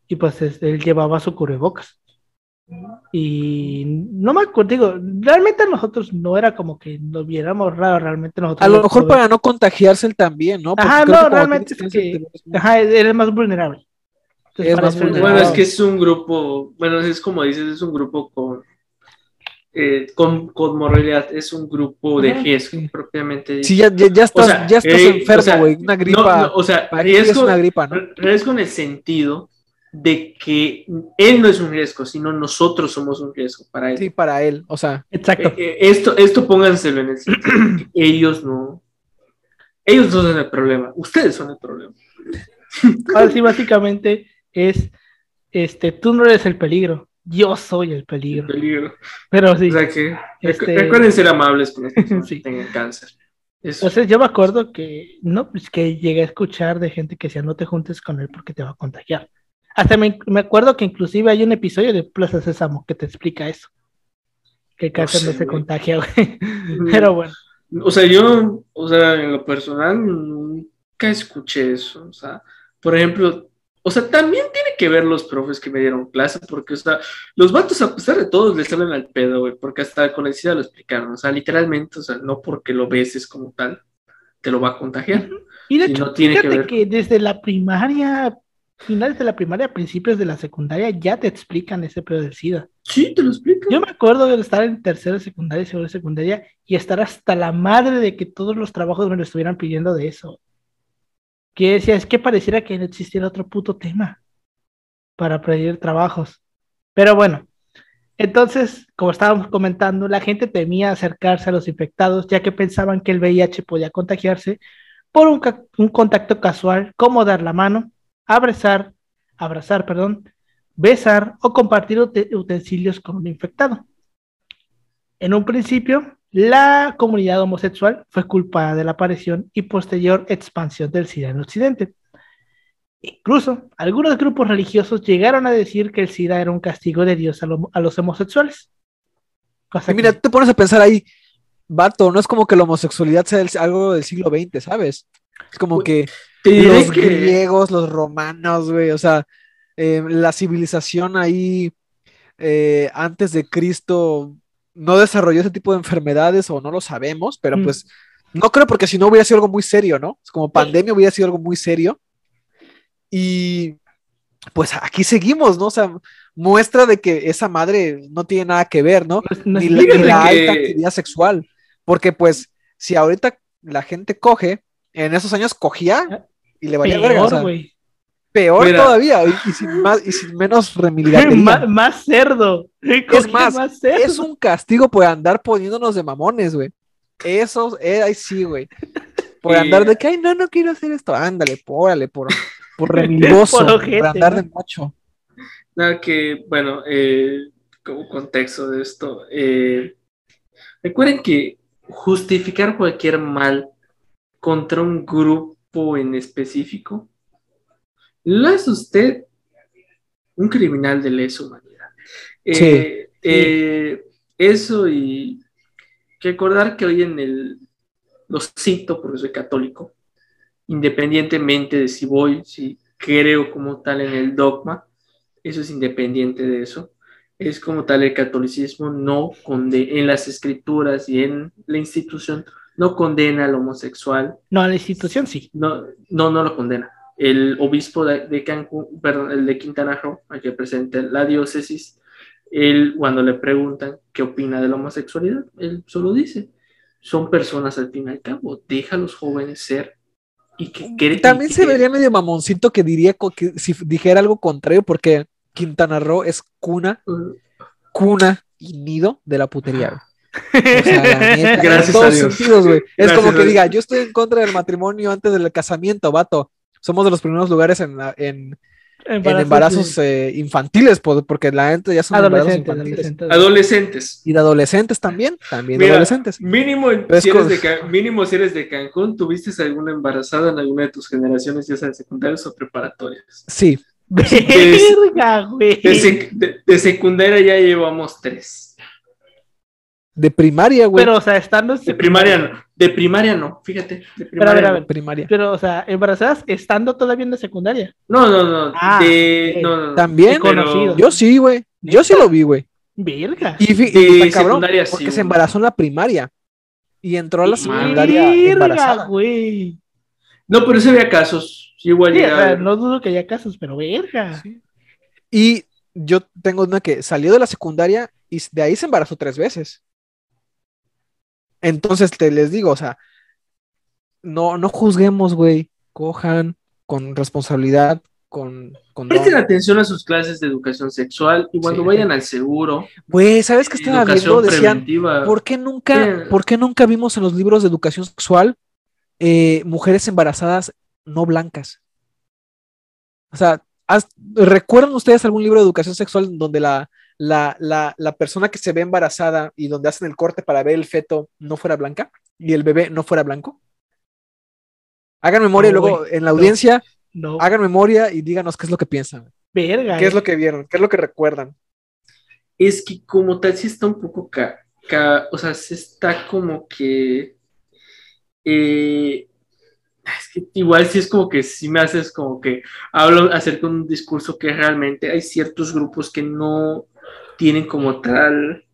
y pues él llevaba su cubrebocas. Y no me acuerdo, digo, realmente nosotros no era como que lo viéramos raro, realmente nosotros. A lo mejor para no contagiarse él también, ¿no? Porque Ajá, no, realmente es que- Ajá, eres más vulnerable. Es más. Bueno, es que es un grupo, bueno, es como dices, es un grupo con, eh, con, con moralidad, es un grupo de riesgo, sí. propiamente dicho. Sí, ya, ya, ya estás, O sea, ya estás eh, enfermo, o sea, güey. Una gripa. no, o sea, ti es riesgo, una gripa, ¿no? riesgo en el sentido de que él no es un riesgo, sino nosotros somos un riesgo para él. Sí, para él. O sea, Exacto. Eh, eh, esto, esto pónganselo en el sentido de que ellos no, ellos no son el problema, ustedes son el problema. Ahora sí, básicamente es, este, tú no eres el peligro, yo soy el El peligro. peligro. Pero sí, O sea que Este- recuerden ser amables con las personas Sí. que tengan cáncer. Eso. Entonces yo me acuerdo que no, pues que llegué a escuchar de gente que decía no te juntes con él porque te va a contagiar. Hasta me, me acuerdo que inclusive hay un episodio de Plaza Sésamo que te explica eso. Que el cáncer no, sé, se güey. contagia, güey. Pero bueno, O sea, yo, o sea, en lo personal, nunca escuché eso. O sea, por ejemplo, o sea, también tiene que ver los profes que me dieron clase, porque, o sea, los vatos, a pesar de todo, les salen al pedo, güey, porque hasta con el SIDA lo explicaron. O sea, literalmente, o sea, no porque lo beses como tal, te lo va a contagiar. y de hecho, no tiene que fíjate ver. que desde la primaria, finales de la primaria, principios de la secundaria, ya te explican ese pedo del SIDA. Sí, te lo explico. Yo me acuerdo de estar en tercera secundaria y segunda secundaria y estar hasta la madre de que todos los trabajos me lo estuvieran pidiendo de eso. Que decía, es que pareciera que no existiera otro puto tema para pedir trabajos. Pero bueno, entonces, como estábamos comentando, la gente temía acercarse a los infectados ya que pensaban que el VIH podía contagiarse por un, contacto casual, como dar la mano, abrazar, abrazar, perdón, besar o compartir ute- utensilios con un infectado. En un principio, la comunidad homosexual fue culpada de la aparición y posterior expansión del SIDA en Occidente. Incluso, algunos grupos religiosos llegaron a decir que el SIDA era un castigo de Dios a, lo- a los homosexuales. Cosa y mira, que- te pones a pensar ahí, vato, no es como que la homosexualidad sea algo del siglo XX, ¿sabes? Es como que los que- griegos, los romanos, güey, o sea, eh, la civilización ahí eh, antes de Cristo no desarrolló ese tipo de enfermedades o no lo sabemos, pero Mm. pues no creo porque si no hubiera sido algo muy serio, ¿no? Como pandemia hubiera sido algo muy serio. Y pues aquí seguimos, ¿no? O sea, muestra de que esa madre no tiene nada que ver, ¿no? ni la, ni que- alta actividad sexual. Porque, pues, si ahorita la gente coge, en esos años cogía y le valía verga. o sea. Peor Mira. todavía, y, y sin más, y sin menos remilgatería. Más, más cerdo. Es más, cerdo. es un castigo por andar poniéndonos de mamones, güey. Eso, eh, ahí sí, güey. Por Y- andar de que, ay, no, no quiero hacer esto. Ándale, pórale, por, por remilgoso, Por por, ojete, andar ¿no? de mocho. Nada que, bueno, eh, como contexto de esto, eh, recuerden que justificar cualquier mal contra un grupo en específico lo es usted un criminal de lesa humanidad. Eh, Sí. eh, eso y que recordar que hoy en el, lo cito porque soy católico, independientemente de si voy, si creo como tal en el dogma, eso es independiente de eso. Es como tal el catolicismo no condena, en las escrituras y en la institución, no condena al homosexual, No, la institución sí. no, no, no lo condena. El obispo de, Cancún, perdón, el de Quintana Roo, al que presenta la diócesis, él cuando le preguntan qué opina de la homosexualidad, él solo dice, son personas al fin y al cabo, deja a los jóvenes ser y que cre- También se vería medio mamoncito que diría que si dijera algo contrario, porque Quintana Roo es cuna, cuna y nido de la putería. O sea, la neta, Gracias en todos a Dios. sentidos, güey. Es Gracias como que diga, yo estoy en contra del matrimonio antes del casamiento, vato. Somos de los primeros lugares en, la- en, en embarazos eh, infantiles, po- porque la gente ya son embarazos adolescentes. infantiles. adolescentes. Y de adolescentes también, también de Mira, adolescentes. Mínimo, si eres de mínimo si eres de Cancún, ¿tuviste alguna embarazada en alguna de tus generaciones, ya sea de secundarias o preparatorias? Sí, Verga, güey. De, sec- de- de secundaria ya llevamos tres. De primaria, güey. Pero, o sea, estando. De primaria no. De primaria no, fíjate. De Pero, a ver, primaria a ver. primaria. Pero, o sea, embarazadas estando todavía en la secundaria. No, no, no. Ah, de, ok. no, no, no. También, Pero- conocido. Yo sí, güey. Yo sí lo vi, güey. Verga. Y, fi- De y está cabrón, secundaria sí, porque se embarazó en la primaria. Y entró a la secundaria Verga, embarazada. güey. No, pero sí había casos. Igual Sí, o llegaba. sea, no dudo que haya casos, pero verga. Sí. Y yo tengo una que salió de la secundaria y de ahí se embarazó tres veces. Entonces te les digo, o sea, no, no juzguemos, güey. Cojan con responsabilidad, con, con Presten don. atención a sus clases de educación sexual y cuando Sí. vayan al seguro, Güey, ¿sabes qué estaba viendo? Decían, preventiva. ¿por qué nunca, Sí. por qué nunca vimos en los libros de educación sexual eh, mujeres embarazadas no blancas? O sea, ¿recuerdan ustedes algún libro de educación sexual donde la, la, la, la persona que se ve embarazada y donde hacen el corte para ver el feto no fuera blanca y el bebé no fuera blanco? Hagan memoria No, luego en la no. audiencia, No, hagan memoria y díganos qué es lo que piensan, verga. qué es eh. lo que vieron, qué es lo que recuerdan. es que como tal sí está un poco ca, ca- o sea, sí está como que eh, que igual sí es como que sí me haces como que hablo acerca de un discurso que realmente hay ciertos grupos que no tienen como tal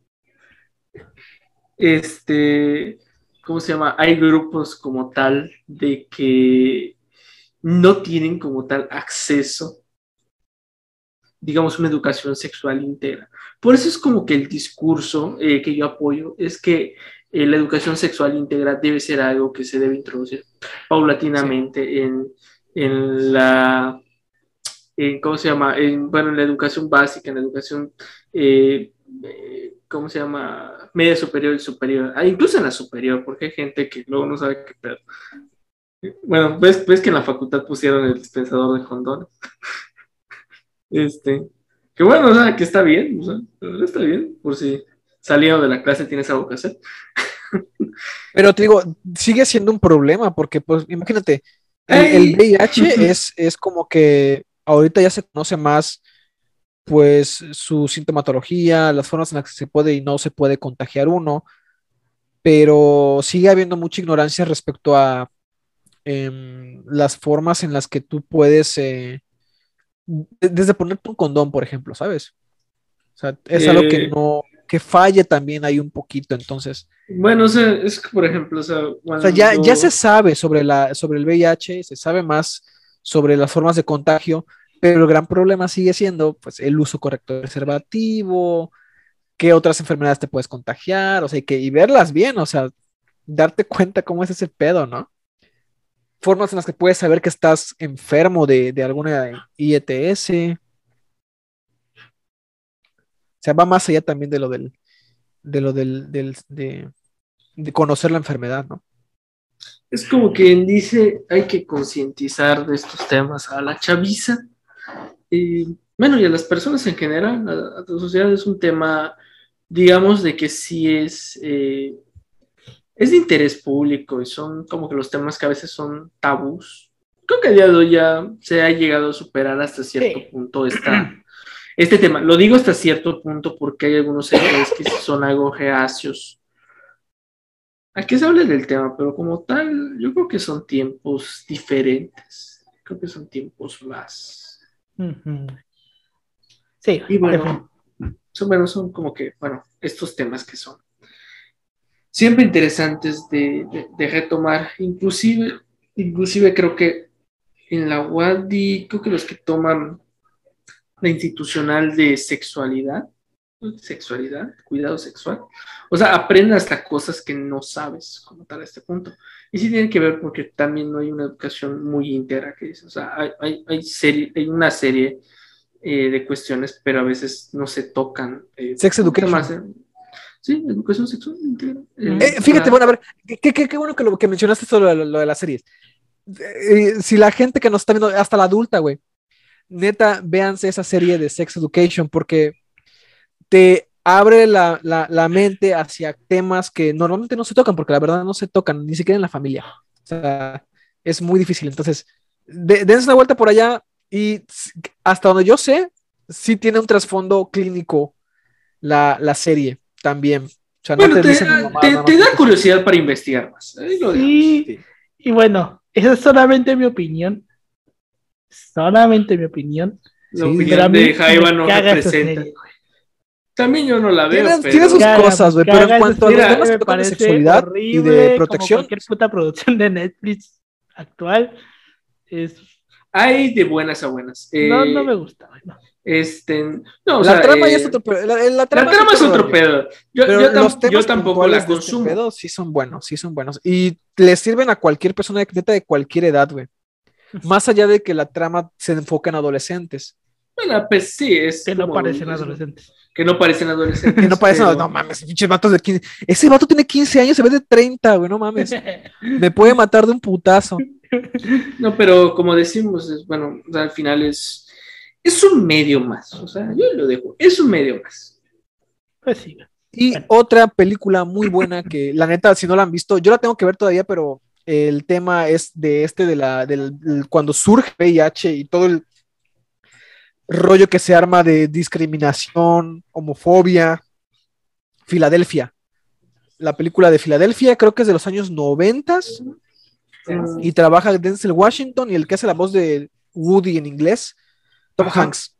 este ¿cómo se llama? Hay grupos como tal de que no tienen como tal acceso digamos, una educación sexual íntegra. Por eso es como que el discurso eh, que yo apoyo es que eh, la educación sexual íntegra debe ser algo que se debe introducir paulatinamente en, en la, en, ¿cómo se llama? En, bueno, en la educación básica, en la educación, eh, eh, ¿cómo se llama? Media superior y superior, ah, incluso en la superior, porque hay gente que luego no sabe qué pedo. Bueno, ves, ves que en la facultad pusieron el dispensador de condones. Este, que bueno, o sea, que está bien, o sea, está bien, por si saliendo de la clase tienes algo que hacer. Pero te digo, sigue siendo un problema porque, pues, imagínate, el. VIH es, es como que ahorita ya se conoce más, pues, su sintomatología, las formas en las que se puede y no se puede contagiar uno, pero sigue habiendo mucha ignorancia respecto a em, las formas en las que tú puedes, eh, de- desde ponerte un condón, por ejemplo, ¿sabes? O sea, es algo que Eh. no, que falle también ahí un poquito, entonces. Bueno, o sea, es que, por ejemplo, o sea, O sea, ya, ya se sabe sobre, la, sobre el VIH, se sabe más sobre las formas de contagio, pero el gran problema sigue siendo pues, el uso correcto del preservativo, qué otras enfermedades te puedes contagiar, o sea, y, que, y verlas bien, o sea, darte cuenta cómo es ese pedo, ¿no? formas en las que puedes saber que estás enfermo de, de alguna IETS. O sea, va más allá también de lo del, de lo del, del de, de conocer la enfermedad, ¿no? Es como quien dice, hay que concientizar de estos temas a la chaviza. Y, bueno, y a las personas en general, a, a la sociedad es un tema, digamos, de que sí es, eh, es de interés público y son como que los temas que a veces son tabús. Creo que a día de hoy ya se ha llegado a superar hasta cierto Sí. punto esta, este tema. Lo digo hasta cierto punto porque hay algunos sectores que son algo reacios a que se hable del tema, pero como tal, yo creo que son tiempos diferentes. Creo que son tiempos más. Sí, Y bueno, son, bueno, son como que, bueno, estos temas que son siempre interesantes de, de- de retomar. Inclusive, inclusive creo que en la UADI, creo que los que toman la institucional de sexualidad, sexualidad, cuidado sexual, o sea, aprenden hasta cosas que no sabes como tal a este punto. Y sí tiene que ver porque también no hay una educación muy íntegra que dice, o sea, hay, hay, hay, serie, hay una serie eh, de cuestiones, pero a veces no se tocan. eh, Sex education. temas, eh, sí, educación sexual íntegra. eh, Eh, fíjate, para- bueno, a ver, qué, qué- qué bueno que, lo, que mencionaste esto lo, lo de las series. Eh, si la gente que nos está viendo, hasta la adulta, güey, neta, véanse esa serie de Sex Education porque te abre la, la- la mente hacia temas que normalmente no se tocan, porque la verdad no se tocan, ni siquiera en la familia. O sea, es muy difícil. Entonces, de- dense una vuelta por allá y hasta donde yo sé, sí tiene un trasfondo clínico la, la serie también. O sea, no Bueno, te te, dicen te- mamadas te da curiosidad para investigar más. Y, y bueno, esa es solamente mi opinión. Solamente mi opinión. La Sí, opinión de Jaiba no representa. También yo no la veo, Tiene, pero... tiene sus Caga, cosas, güey, pero en cuanto a los temas me que tocan de parece sexualidad y de como protección, cualquier puta producción de Netflix actual. Es, Hay de buenas a buenas. no, Eh, no me gusta. güey, no. Este, no, o la sea, trama eh, ya es otro pedo. La, la La trama, es otro pedo. Yo, tam- tampoco la este consumo. pedo sí son buenos, sí son buenos. Y le sirven a cualquier persona de, de cualquier edad, güey. Más allá de que la trama se enfoca en adolescentes. Bueno, pues sí, es Que no parecen es- adolescentes. Que no parecen adolescentes. Que no parecen, pero- no mames, pinches vatos de 15. Ese vato tiene 15 años, se ve de 30, güey, no mames. Me puede matar de un putazo. No, pero como decimos, es, bueno, o sea, al final es, es un medio más. O sea, yo lo dejo, es un medio más. Pues sí. Y otra película muy buena que, la neta, si no la han visto, yo la tengo que ver todavía, pero el tema es de este, de la, del, cuando surge VIH y todo el rollo que se arma de discriminación, homofobia, Filadelfia. La película de Filadelfia, creo que es de los años 90 Mm, y trabaja Denzel Washington y el que hace la voz de Woody en inglés, Tom Ajá. Hanks.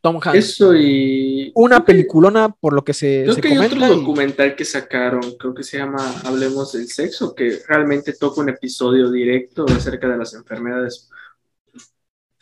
Tom Hanks. Eso y. Una creo que- peliculona por lo que se, Creo se que hay otro y- documental que sacaron, creo que se llama Hablemos del Sexo, que realmente toca un episodio directo acerca de las enfermedades.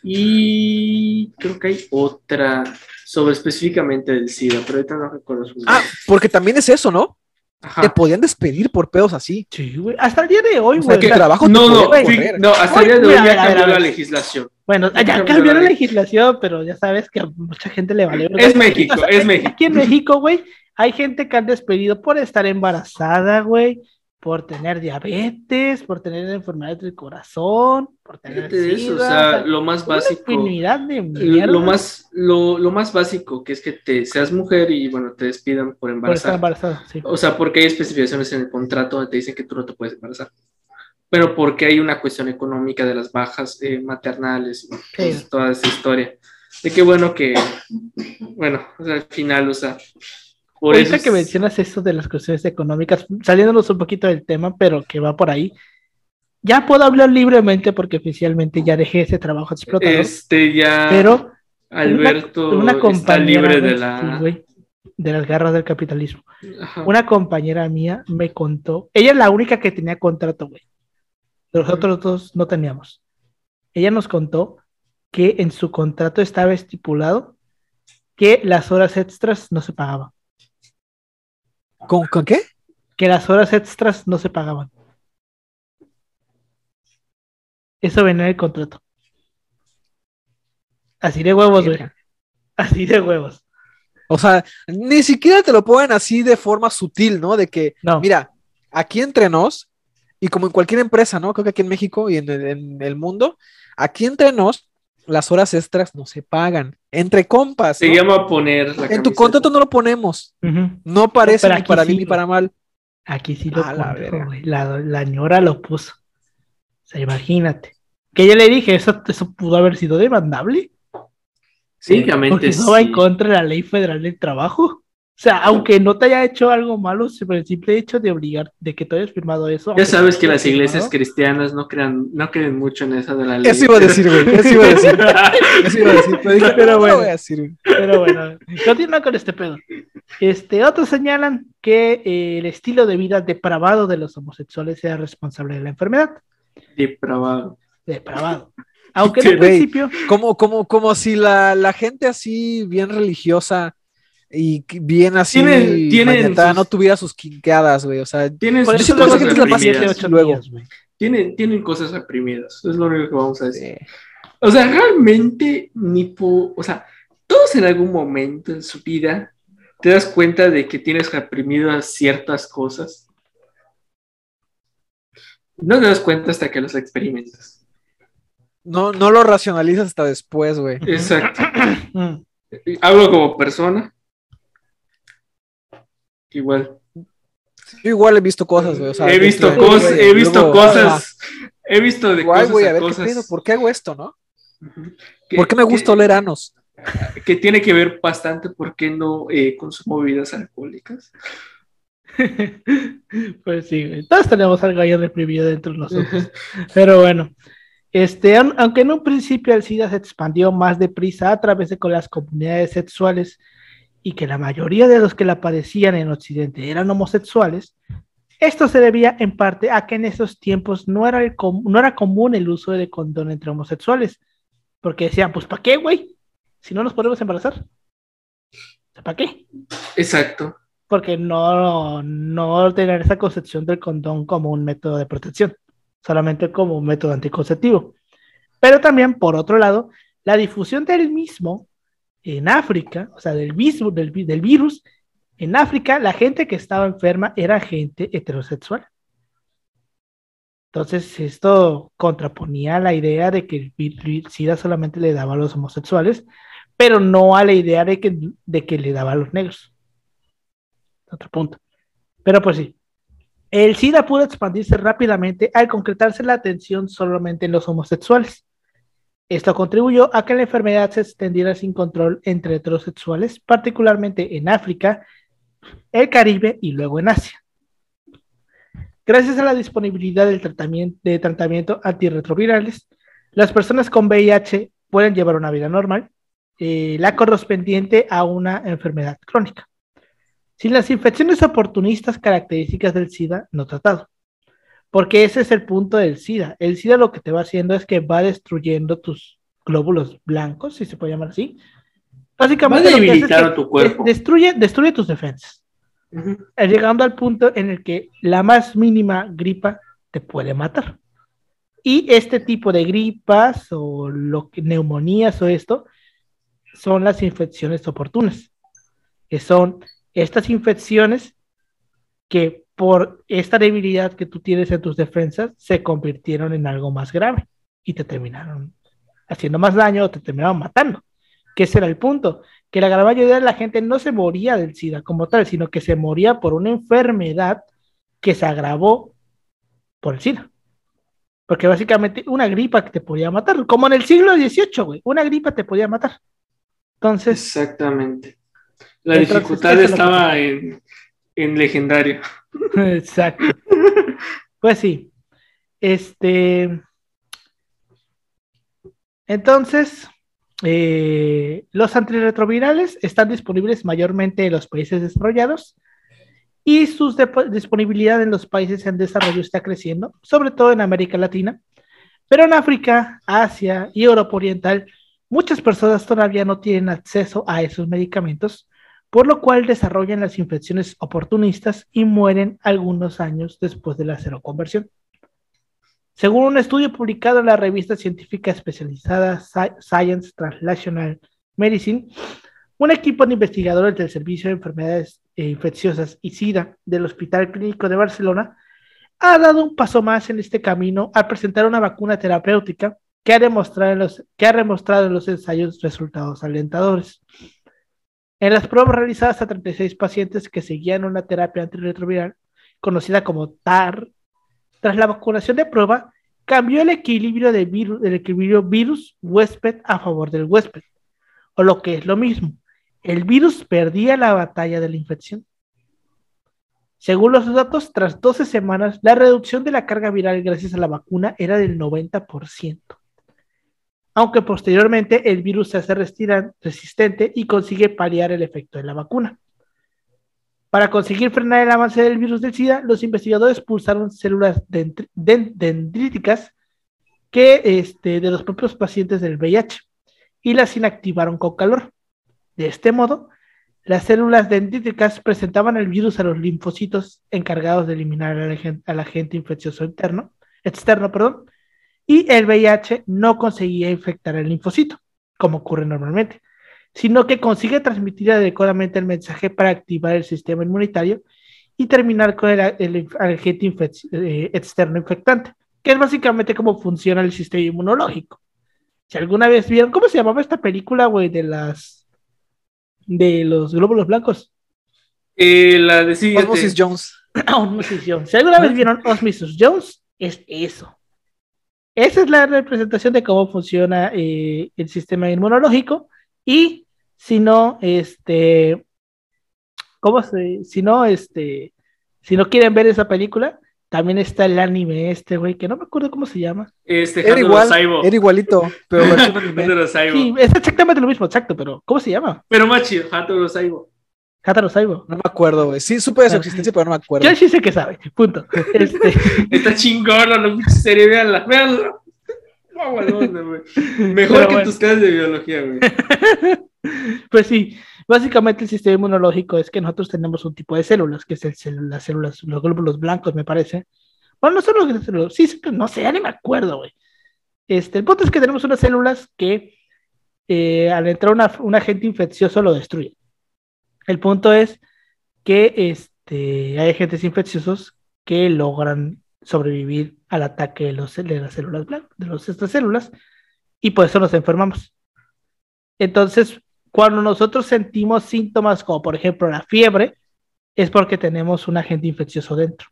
Y creo que hay otra sobre específicamente del SIDA, pero ahorita no recuerdo su nombre. Ah, porque también es eso, ¿no? Ajá. Te podían despedir por pedos así. Sí, güey. Hasta el día de hoy, O sea, güey. que o sea, trabajo No, no, sí, no, hasta el día de hoy ya cambió la legislación. Bueno, Ya ya cambió la- legislación, pero ya sabes que a mucha gente le vale. Es México, es México. Aquí en México, güey, hay gente que han despedido por estar embarazada, güey, por tener diabetes, por tener enfermedades del corazón, por tener de eso, o sida, sea, lo más básico. de Lo, más, lo, lo más básico que es que te seas mujer y bueno, te despidan por por estar embarazada, sí. O sea, porque hay especificaciones en el contrato donde te dicen que tú no te puedes embarazar. Pero porque hay una cuestión económica de las bajas eh, maternales y bueno, Sí. pues, toda esa historia. De qué bueno que, bueno, o sea, al final, o sea, por Ahorita eso que es- mencionas esto de las cuestiones económicas, saliéndonos un poquito del tema, pero que va por ahí, ya puedo hablar libremente porque oficialmente ya dejé ese trabajo explotador, este ya pero Alberto una, una está libre de la... sí, de las garras del capitalismo. Ajá. Una compañera mía me contó, ella es la única que tenía contrato, güey. Los otros dos no teníamos. Ella nos contó que en su contrato estaba estipulado que las horas extras no se pagaban, ¿Con, ¿Con qué? que las horas extras no se pagaban. Eso venía en el contrato. Así de huevos, güey. Así de huevos. O sea, ni siquiera te lo ponen así de forma sutil, ¿no? De que, No. mira, aquí entre nos, y como en cualquier empresa, ¿no? Creo que aquí en México y en el, en el mundo, aquí entre nos, las horas extras no se pagan. Entre compas. Se ¿no? llama poner la En tu contrato no lo ponemos. No parece ni para sí, bien ni para mal. Aquí sí lo A la. La, la ñora lo puso. O sea, imagínate. Que yo le dije, eso, eso pudo haber sido demandable. Porque eso va en sí. contra de la ley federal del trabajo. O sea, aunque no te haya hecho algo malo, por el simple hecho de obligar, de que tú hayas firmado eso. Ya sabes no que las iglesias firmado, cristianas no crean, no creen mucho en eso de la ley. Eso iba a decir, güey. Eso iba a decir. Eso iba a decir. Pero dije, Pero no, no bueno. lo voy a decir. Pero bueno, continúa con este pedo. Este, otros señalan que eh, el estilo de vida depravado de los homosexuales sea responsable de la enfermedad. Depravado. Depravado. Aunque en un Güey. principio, Como, como, como si la, la gente así bien religiosa y que bien así Tienen- tienen maniatada sus- no tuviera sus quinqueadas, güey. O sea, Tienen por eso que cosas la ocho luego. Tienen, tienen cosas reprimidas. Es lo único que vamos a decir. O sea, realmente ni po- o sea, todos en algún momento en su vida te das cuenta de que tienes reprimidas ciertas cosas. No te das cuenta hasta que las experimentas. no, no lo racionalizas hasta después, güey. Exacto. Hablo como persona. Igual. Yo igual he visto cosas, güey. o sea, he visto dentro güey, he visto luego, cosas, he visto de Igual, cosas güey, a a ver qué pedo, ¿por qué hago esto, no? Ujú. ¿Por qué me gusta que- oler anos? Que tiene que ver bastante por qué no eh, consumo bebidas alcohólicas. pues sí, güey. todos tenemos algo ahí reprimido dentro de nosotros. Pero bueno, este, aun- aunque en un principio el SIDA se expandió más deprisa a través de con las comunidades sexuales y que la mayoría de los que la padecían en Occidente eran homosexuales, esto se debía en parte a que en esos tiempos no era, el no era común el uso de condón entre homosexuales, porque decían, pues ¿para qué, güey? Si no nos podemos embarazar. ¿Para qué? Exacto. porque no, no tener esa concepción del condón como un método de protección, solamente como un método anticonceptivo. Pero también, por otro lado, la difusión del mismo en África, o sea, del mismo, del, del virus, en África, la gente que estaba enferma era gente heterosexual. Entonces, esto contraponía la idea de que el SIDA solamente le daba a los homosexuales, pero no a la idea de que, de que le daba a los negros otro punto. Pero pues sí, el SIDA pudo expandirse rápidamente al concretarse la atención solamente en los homosexuales. Esto contribuyó a que la enfermedad se extendiera sin control entre heterosexuales, particularmente en África, el Caribe y luego en Asia. Gracias a la disponibilidad del tratamiento, de tratamiento antirretrovirales, las personas con VIH pueden llevar una vida normal, eh, la correspondiente a una enfermedad crónica sin las infecciones oportunistas características del SIDA no tratado. Porque ese es el punto del SIDA. El SIDA lo que te va haciendo es que va destruyendo tus glóbulos blancos, si se puede llamar así. Básicamente Va lo que hace es debilitar que a tu cuerpo. de- destruye, destruye tus defensas, eh, llegando al punto en el que la más mínima gripa te puede matar. Y este tipo de gripas o lo que, neumonías o esto son las infecciones oportunas, que son estas infecciones que por esta debilidad que tú tienes en tus defensas se convirtieron en algo más grave y te terminaron haciendo más daño o te terminaron matando. Que ese era el punto, que la gran mayoría de la gente no se moría del SIDA como tal, sino que se moría por una enfermedad que se agravó por el SIDA. Porque básicamente una gripa que te podía matar, como en el siglo XVIII, güey, una gripa te podía matar. Entonces, Exactamente. La dificultad estaba en, en legendario. Exacto. Pues sí. Este. Entonces, eh, los antirretrovirales están disponibles mayormente en los países desarrollados y su disponibilidad en los países en desarrollo está creciendo, sobre todo en América Latina. Pero en África, Asia y Europa Oriental, muchas personas todavía no tienen acceso a esos medicamentos por lo cual desarrollan las infecciones oportunistas y mueren algunos años después de la seroconversión. Según un estudio publicado en la revista científica especializada Science Translational Medicine, un equipo de investigadores del Servicio de Enfermedades eh, Infecciosas y SIDA del Hospital Clínico de Barcelona ha dado un paso más en este camino al presentar una vacuna terapéutica que ha demostrado en los, que ha demostrado en los ensayos resultados alentadores. En las pruebas realizadas a 36 pacientes que seguían una terapia antirretroviral, conocida como TAR, tras la vacunación de prueba, cambió el equilibrio de virus, del equilibrio virus-huésped a favor del huésped, o lo que es lo mismo, el virus perdía la batalla de la infección. Según los datos, tras 12 semanas, la reducción de la carga viral gracias a la vacuna era del 90% aunque posteriormente el virus se hace resistente y consigue paliar el efecto de la vacuna. Para conseguir frenar el avance del virus del SIDA, los investigadores pulsaron células dendríticas que, este, de los propios pacientes del VIH y las inactivaron con calor. De este modo, las células dendríticas presentaban el virus a los linfocitos encargados de eliminar al agente, infeccioso interno, externo perdón, y el VIH no conseguía infectar el linfocito, como ocurre normalmente, sino que consigue transmitir adecuadamente el mensaje para activar el sistema inmunitario y terminar con el, agente eh, externo infectante, que es básicamente cómo funciona el sistema inmunológico. Si alguna vez vieron, ¿cómo se llamaba esta película, güey, de las de los glóbulos blancos? Eh, la de Osmosis Jones. Osmosis Jones. Si alguna vez vieron Osmosis Jones, es eso. Esa es la representación de cómo funciona eh, el sistema inmunológico y si no, este, ¿cómo se, si no, este, si no quieren ver esa película, también está el anime este, güey, que no me acuerdo cómo se llama. Este, era, igual, era igualito, pero anime. sí, es exactamente lo mismo, exacto, pero ¿cómo se llama? Pero más chido, Hataro Saibo. Hataro Saibo. No me acuerdo, güey. Sí, supe de su existencia, pero no me acuerdo. Yo sí sé que sabe, punto. Este... Está chingón, la serie, véanla, véanla. Mejor que tus clases de biología, güey. pues sí, básicamente el sistema inmunológico es que nosotros tenemos un tipo de células, que es el, las células, los glóbulos blancos, me parece. Bueno, no son los células, sí, no sé, ya ni me acuerdo, güey. Este, el punto es que tenemos unas células que eh, al entrar un agente infeccioso lo destruyen. El punto es que este, hay agentes infecciosos que logran sobrevivir al ataque de, los, de las células de los, estas células y por eso nos enfermamos. Entonces, cuando nosotros sentimos síntomas como por ejemplo la fiebre, es porque tenemos un agente infeccioso dentro.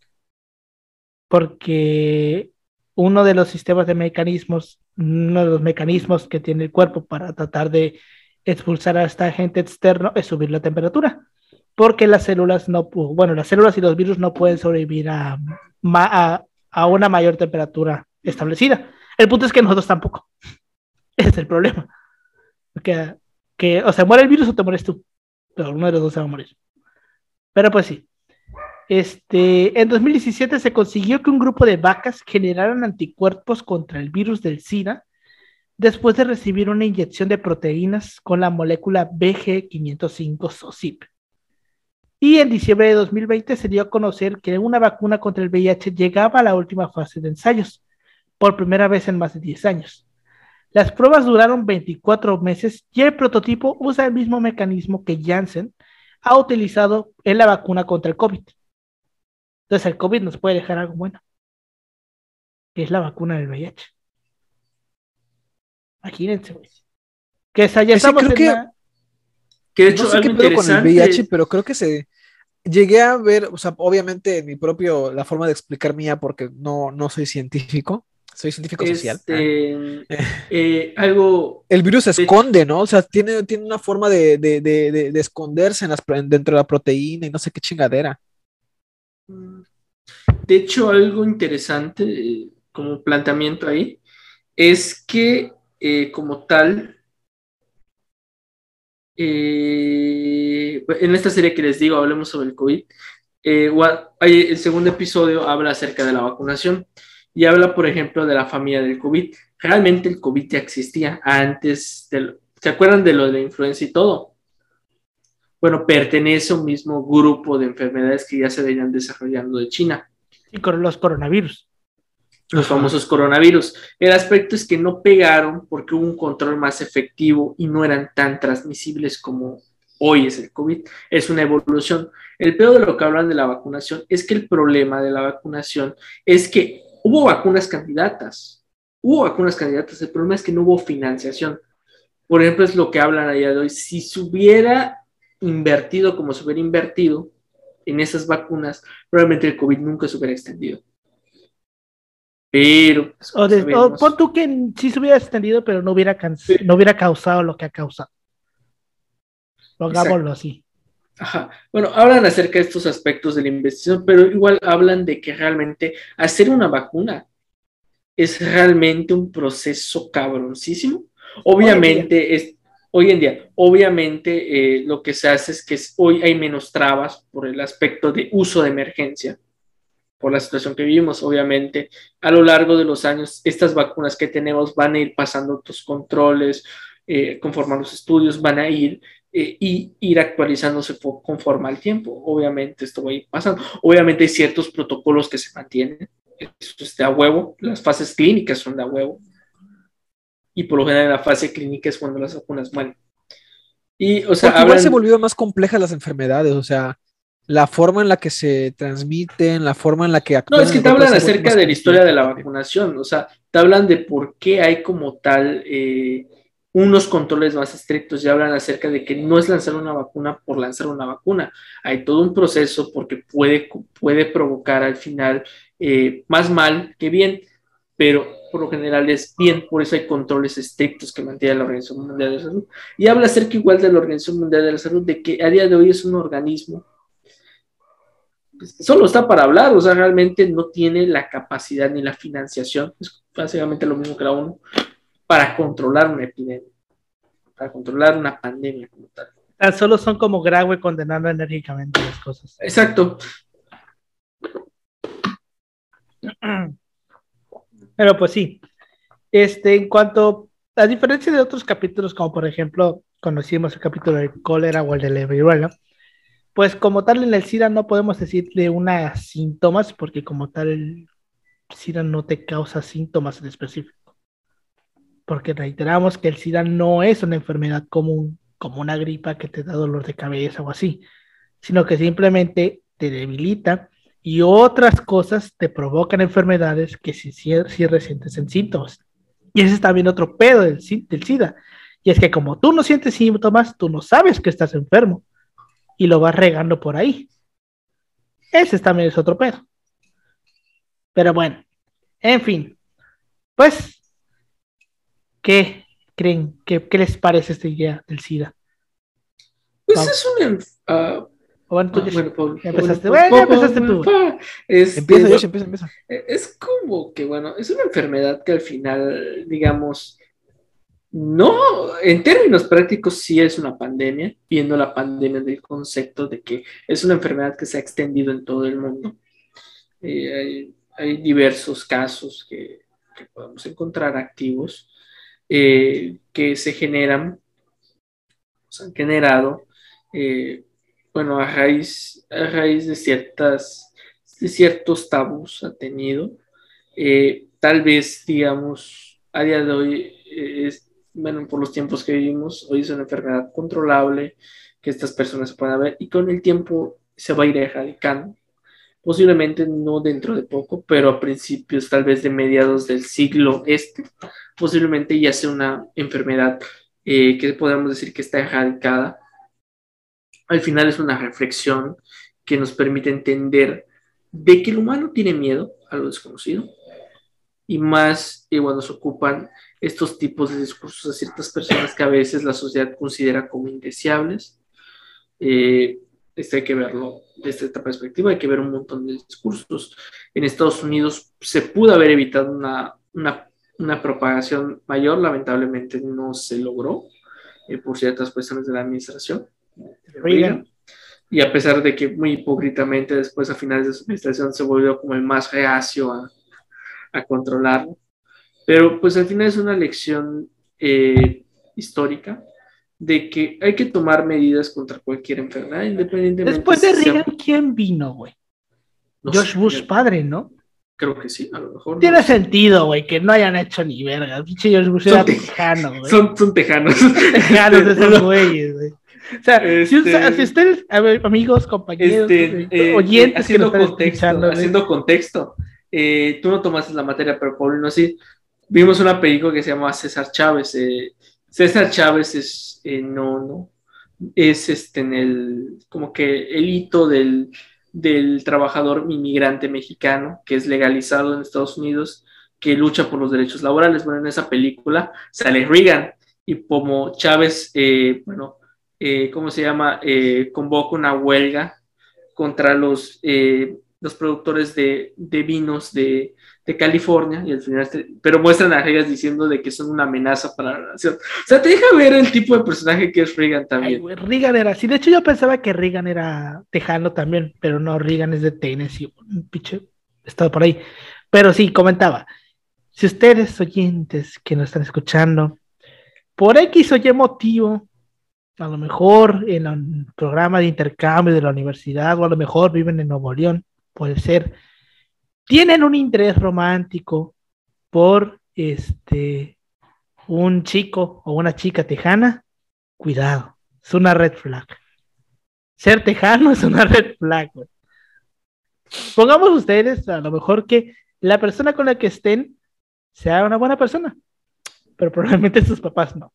Porque uno de los sistemas de mecanismos, uno de los mecanismos que tiene el cuerpo para tratar de expulsar a este agente externo es subir la temperatura, porque las células no, bueno, las células y los virus no pueden sobrevivir a, a, una mayor temperatura establecida. El punto es que nosotros tampoco. Ese es el problema. Que, que o se muere el virus o te mueres tú, pero uno de los dos se va a morir. Pero pues sí. Este, en 2017 se consiguió que un grupo de vacas generaran anticuerpos contra el virus del SIDA después de recibir una inyección de proteínas con la molécula BG505-SOCIP. Y en diciembre de 2020 se dio a conocer que una vacuna contra el VIH llegaba a la última fase de ensayos, por primera vez en más de 10 años. Las pruebas duraron 24 meses y el prototipo usa el mismo mecanismo que Janssen ha utilizado en la vacuna contra el COVID. Entonces el COVID nos puede dejar algo bueno, que es la vacuna del VIH. Imagínense, güey. Que ya estamos en que, que de hecho no sé qué pedo con el VIH, pero creo que se llegué a ver, o sea, obviamente mi propio, la forma de explicar mía, porque no, no soy científico, soy científico social. Este, eh, algo. El virus se esconde, ¿no? O sea, tiene, tiene una forma de, de, de, de esconderse en las, dentro de la proteína y no sé qué chingadera. De hecho, algo interesante eh, como planteamiento ahí es que eh, como tal, eh, en esta serie que les digo, hablemos sobre el COVID, eh, el segundo episodio habla acerca de la vacunación y habla, por ejemplo, de la familia del COVID. Realmente el COVID ya existía antes. ¿Se acuerdan de lo de la influenza y todo? Bueno, pertenece a un mismo grupo de enfermedades que ya se venían desarrollando de China. Y con los coronavirus. Los Ajá. famosos coronavirus. El aspecto es que no pegaron porque hubo un control más efectivo y no eran tan transmisibles como hoy es el COVID. Es una evolución. El peor de lo que hablan de la vacunación es que el problema de la vacunación es que hubo vacunas candidatas. Hubo vacunas candidatas. El problema es que no hubo financiación. Por ejemplo, es lo que hablan allá de hoy. Si se hubiera invertido como se hubiera invertido en esas vacunas, probablemente el COVID nunca se hubiera extendido. Pero pues, O, de- o pon tú que sí se hubiera extendido, pero no hubiera, Sí. no hubiera causado lo que ha causado. Pongámoslo así. Ajá. Bueno, hablan acerca de estos aspectos de la investigación, pero igual hablan de que realmente hacer una vacuna es realmente un proceso cabroncísimo. Obviamente es hoy en día, obviamente eh, lo que se hace es que es- hoy hay menos trabas por el aspecto de uso de emergencia, por la situación que vivimos. Obviamente, a lo largo de los años, estas vacunas que tenemos van a ir pasando otros controles, eh, conforme a los estudios, van a ir eh, y ir actualizándose fo- conforme al tiempo. Obviamente esto va a ir pasando. Obviamente hay ciertos protocolos que se mantienen. Eso es de a huevo. Las fases clínicas son de a huevo. Y por lo general la fase clínica es cuando las vacunas mueren. Y, o sea, Porque igual hablan- se volvió más complejas las enfermedades, o sea, la forma en la que se transmiten, la forma en la que No, actúan. es que te hablan acerca de la historia de la vacunación, o sea, te hablan de por qué hay como tal eh, unos controles más estrictos y hablan acerca de que no es lanzar una vacuna por lanzar una vacuna, hay todo un proceso porque puede, puede provocar al final eh, más mal que bien, pero por lo general es bien, por eso hay controles estrictos que mantiene la Organización Mundial de la Salud. Y habla acerca igual de la Organización Mundial de la Salud, de que a día de hoy es un organismo pues, solo está para hablar, o sea, realmente no tiene la capacidad ni la financiación, es básicamente lo mismo que la ONU, para controlar una epidemia, para controlar una pandemia como tal. Tan solo son como Graue condenando enérgicamente las cosas. Exacto. Pero pues sí. Este, en cuanto a diferencia de otros capítulos, como por ejemplo, conocimos el capítulo del cólera o el de la viruela, pues como tal en el SIDA no podemos decirle unas síntomas, porque como tal el SIDA no te causa síntomas en específico. Porque reiteramos que el SIDA no es una enfermedad común, como una gripa que te da dolor de cabeza o así, sino que simplemente te debilita y otras cosas te provocan enfermedades que sí, sí resientes en síntomas. Y ese es también otro pedo del, si- del SIDA. Y es que como tú no sientes síntomas, tú no sabes que estás enfermo y lo vas regando por ahí. Ese también es otro pedo. Pero bueno, en fin, pues, ¿qué creen? ¿Qué, qué les parece esta idea del SIDA? Pues Vamos. es un... enf- ah, O bueno, tú ah, bueno, ya empezaste. Pablo, Bueno, empezaste tú. Pablo, este, Empieza, Yoshi, empieza, empieza. Es como que, bueno, es una enfermedad que al final, digamos, no, en términos prácticos sí es una pandemia, viendo la pandemia del concepto de que es una enfermedad que se ha extendido en todo el mundo. Eh, hay, diversos casos que, podemos encontrar activos eh, que se generan, se han generado, eh, bueno, a raíz, a raíz de ciertas, de ciertos tabús ha tenido. Tal vez, digamos, a día de hoy, bueno, por los tiempos que vivimos, hoy es una enfermedad controlable que estas personas puedan ver y con el tiempo se va a ir erradicando. Posiblemente no dentro de poco, pero a principios tal vez de mediados del siglo este, posiblemente ya sea una enfermedad eh, que podemos decir que está erradicada. Al final es una reflexión que nos permite entender de que el humano tiene miedo a lo desconocido y más eh, cuando se ocupan estos tipos de discursos a ciertas personas que a veces la sociedad considera como indeseables. Eh, esto hay que verlo desde esta perspectiva, hay que ver un montón de discursos. En Estados Unidos se pudo haber evitado una, una, una propagación mayor, lamentablemente no se logró eh, por ciertas cuestiones de la administración. de Reagan. Y a pesar de que muy hipócritamente después a finales de su administración se volvió como el más reacio a, a controlarlo. Pero pues al final es una lección eh, histórica de que hay que tomar medidas contra cualquier enfermedad, independientemente. Después de si sea- Reagan, ¿quién vino, güey? no George sé, Bush padre, ¿no? Creo que sí, a lo mejor. Tiene no sentido, güey, que no hayan hecho ni verga. Pinche George Bush era Son te- tejano, güey. Son, son tejanos. tejanos de esos güeyes, güey. O sea, Este- si ustedes, amigos, compañeros, Este, eh, eh, oyentes que haciendo están contexto, haciendo contexto. Eh, tú no tomaste la materia, pero Paulino sí. Vimos una película que se llama César Chávez. eh, César Chávez es, eh, no, no, es este en el, como que el hito del, del trabajador inmigrante mexicano que es legalizado en Estados Unidos, que lucha por los derechos laborales. Bueno, en esa película sale Reagan y como Chávez, bueno, ¿cómo se llama? Convoca una huelga contra los, los productores de, de vinos de, de California, y al final pero muestran a Reagan diciendo de que son una amenaza para la nación. O sea, te deja ver el tipo de personaje que es Reagan Ay, también. güey, Reagan era así. De hecho, yo pensaba que Reagan era tejano también, pero no, Reagan es de Tennessee, un pinche estado por ahí. Pero sí, comentaba. Si ustedes, oyentes que nos están escuchando, por X o Y motivo, a lo mejor en un programa de intercambio de la universidad, o a lo mejor viven en Nuevo León, puede ser, tienen un interés romántico por este un chico o una chica tejana, cuidado, es una red flag. Ser tejano es una red flag. Pongamos ustedes, a lo mejor que la persona con la que estén sea una buena persona, pero probablemente sus papás no.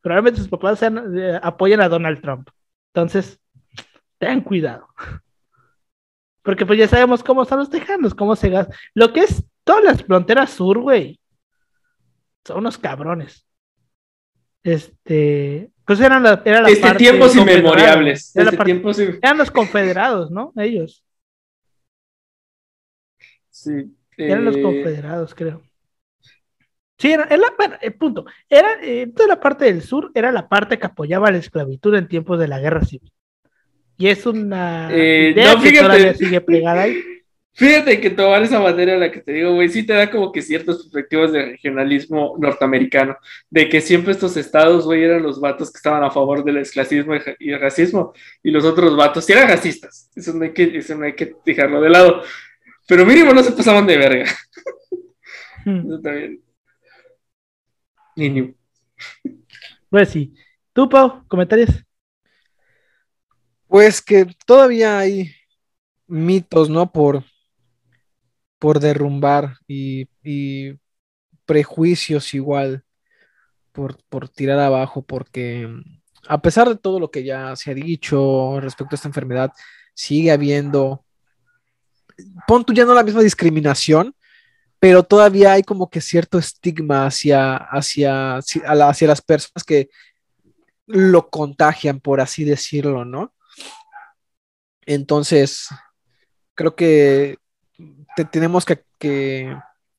Probablemente sus papás sean, eh, apoyan a Donald Trump. Entonces, tengan cuidado. Porque pues ya sabemos cómo están los tejanos, cómo se gastan. Lo que es todas las fronteras sur, güey. Son unos cabrones. Este, pues eran la, era la Desde parte tiempos confederada. inmemoriales. Era la Desde parte- tiempos in- eran los confederados, ¿no? Ellos. sí, Eran los eh, confederados, creo. Sí, era, era- bueno, el punto. Era, eh, toda la parte del sur era la parte que apoyaba la esclavitud en tiempos de la guerra civil. Y es una Eh, idea no, que fíjate. todavía sigue plegada ahí. Fíjate que tomar esa materia la que te digo, güey, sí te da como que ciertas perspectivas de regionalismo norteamericano, de que siempre estos estados, güey, eran los vatos que estaban a favor del esclavismo y el racismo, y los otros vatos sí eran racistas, eso no hay que, eso no hay que dejarlo de lado, pero mínimo no se pasaban de verga, Hmm. eso también. Mínimo. Pues sí. ¿Tú, Pau? ¿Comentarios? Pues que todavía hay mitos, ¿no? Por, por derrumbar y, prejuicios igual por, por tirar abajo, porque a pesar de todo lo que ya se ha dicho respecto a esta enfermedad, sigue habiendo, pon tú ya no la misma discriminación, pero todavía hay como que cierto estigma hacia, hacia, hacia las personas que lo contagian, por así decirlo, ¿no? Entonces, creo que te- tenemos que,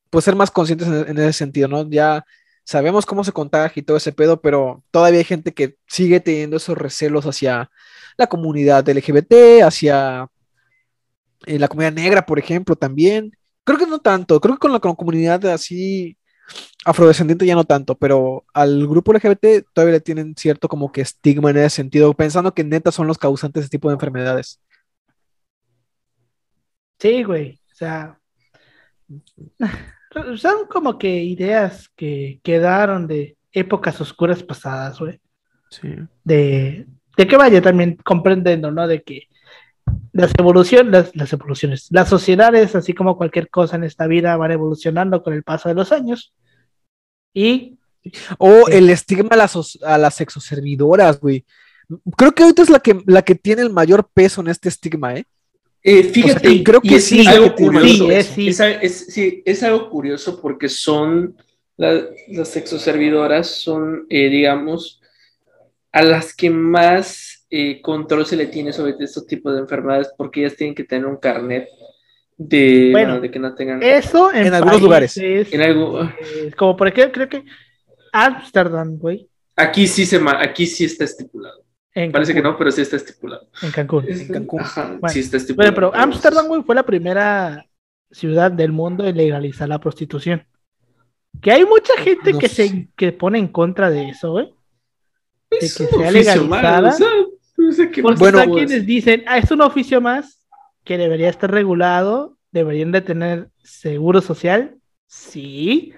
pues, ser más conscientes en, ese sentido, ¿no? Ya sabemos cómo se contagia y todo ese pedo, pero todavía hay gente que sigue teniendo esos recelos hacia la comunidad LGBT, hacia eh, la comunidad negra, por ejemplo, también. Creo que no tanto, creo que con la, con la comunidad así afrodescendiente ya no tanto, pero al grupo LGBT todavía le tienen cierto como que estigma en ese sentido, pensando que neta son los causantes de ese tipo de enfermedades. Sí, güey. O sea, son como que ideas que quedaron de épocas oscuras pasadas, güey. Sí. De, de que vaya también comprendiendo, ¿no? De que las evoluciones, las, las evoluciones, las sociedades, así como cualquier cosa en esta vida, van evolucionando con el paso de los años. Y O el estigma a las, a las sexoservidoras, güey. Creo que ahorita es la que, la que tiene el mayor peso en este estigma, ¿eh? Eh, fíjate, y creo que es, sí, es algo curioso. es, Sí, es, es- sí, es algo curioso porque son la- las sexoservidoras, son, eh, digamos, a las que más eh, control se le tiene sobre estos tipos de enfermedades porque ellas tienen que tener un carnet de, Bueno, de que no tengan. eso en, En algunos lugares. países, En algo, eh, como por ejemplo, creo que Amsterdam, güey. aquí sí se aquí sí está estipulado. En Parece que Cancún, no, pero sí está estipulado. En Cancún. Es- Cancún. Ajá, Bueno, sí está estipulado. Bueno, pero Ámsterdam, güey, fue la primera ciudad del mundo en legalizar la prostitución. Que hay mucha gente No que sé. se que pone en contra de eso, güey. De Es que un sea oficio más, legalizada. o sea, no sé qué Porque Bueno, hay puedo quienes dicen, ah, es un oficio más que debería estar regulado deberían de tener seguro social, sí,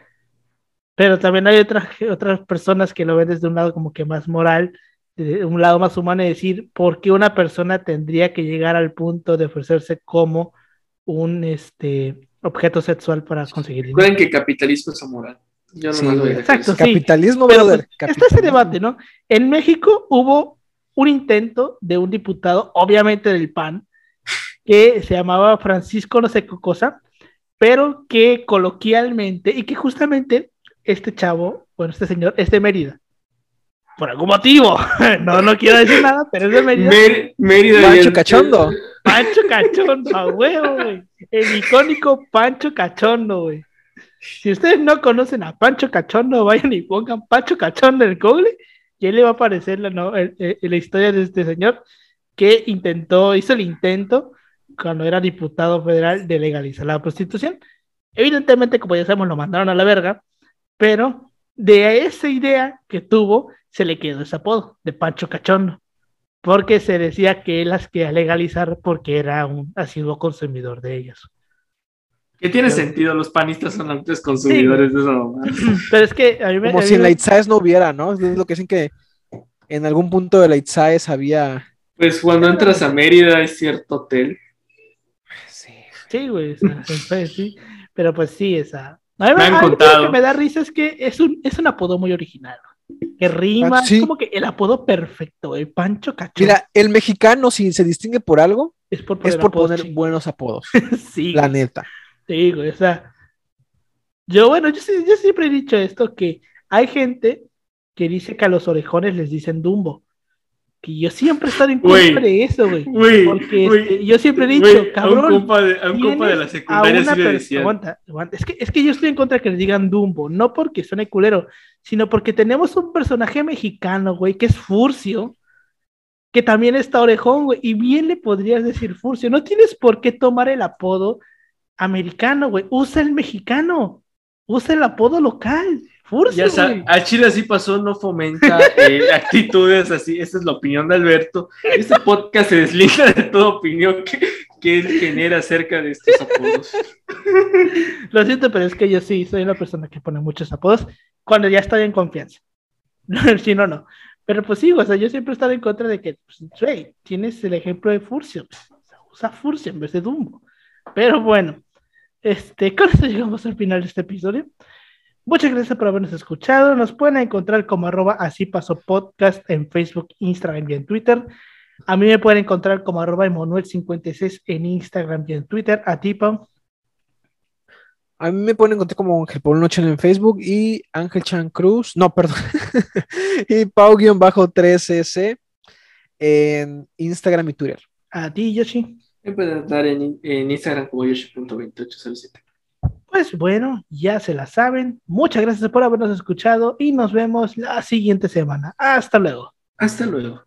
pero también hay otras, otras personas que lo ven desde un lado como que más moral, de un lado más humano y decir, ¿por qué una persona tendría que llegar al punto de ofrecerse como un este, objeto sexual para conseguir dinero? Recuerden que capitalismo es amoral. Yo no Sí, más voy a exacto, sí. Capitalismo, Pero brother. pues, está ese debate, ¿no? En México hubo un intento de un diputado, obviamente del PAN, que se llamaba Francisco no sé qué cosa, pero que coloquialmente, y que justamente este chavo, bueno, este señor, es de Mérida. Por algún motivo, no, no quiero decir nada, pero es de Mérida. Mer- Mérida. Pancho Cachondo. Pancho Cachondo, a huevo, güey. El icónico Pancho Cachondo, güey. Si ustedes no conocen a Pancho Cachondo, vayan y pongan Pancho Cachondo en el Google y ahí le va a aparecer la, no- el- el- la historia de este señor que intentó, hizo el intento cuando era diputado federal de legalizar la prostitución. Evidentemente, como ya sabemos, lo mandaron a la verga, pero de esa idea que tuvo, se le quedó ese apodo de Pancho Cachondo porque se decía que él las quería legalizar porque era un asiduo consumidor de ellas. Que tiene sentido, los panistas son antes consumidores de esa mamada. Pero es que a mí me- Como a mí si en me- la Itzaes no hubiera, ¿no? Es lo que dicen que en algún punto de la Itzaes había. Pues cuando entras a Mérida hay cierto hotel. Sí. Sí, güey, o sea, sí, pero pues sí, esa. A mí Me han a mí contado. Lo que me da risa es que es un, es un apodo muy original, que rima, Ah, sí. es como que el apodo perfecto, el Pancho Cachondo. Mira, el mexicano, si se distingue por algo, es por es poner por buenos apodos. sí, La neta. Sí, güey, o sea, yo, bueno, yo, yo siempre he dicho esto, que hay gente que dice que a los orejones les dicen Dumbo, que yo siempre he estado en contra de eso, güey, porque este, yo siempre he dicho, güey, a un cabrón, compa de, a un compa de la secundaria sí le decían. aguanta, aguanta, Es que, es que yo estoy en contra de que les digan Dumbo, no porque suene culero, sino porque tenemos un personaje mexicano, güey, que es Furcio, que también está orejón, güey, y bien le podrías decir Furcio, no tienes por qué tomar el apodo americano, güey, usa el mexicano, usa el apodo local, Furcio, Ya sa- güey. a Chile así pasó, no fomenta eh, actitudes así. Esa es la opinión de Alberto. Este podcast se deslinda de toda opinión que, que él genera acerca de estos apodos. Lo siento, pero es que yo sí soy una persona que pone muchos apodos cuando ya estoy en confianza. si no, no. Pero pues sí, o sea, yo siempre he estado en contra de que, pues, tienes el ejemplo de Furcio. pues, usa Furcio en vez de Dumbo. Pero bueno, este, con esto llegamos al final de este episodio. Muchas gracias por habernos escuchado. Nos pueden encontrar como arroba así pasó podcast en Facebook, Instagram y en Twitter. A mí me pueden encontrar como arroba Emanuel56 en Instagram y en Twitter. A ti, Pau. A mí me pueden encontrar como Ángel Paul Noche en Facebook y Ángel Chan Cruz, no, perdón, y Pau-3S en Instagram y Twitter. A ti, Yoshi. Me pueden dar en, en Instagram como yoshi.2807. Pues bueno, ya se la saben. Muchas gracias por habernos escuchado y nos vemos la siguiente semana. Hasta luego. Hasta luego.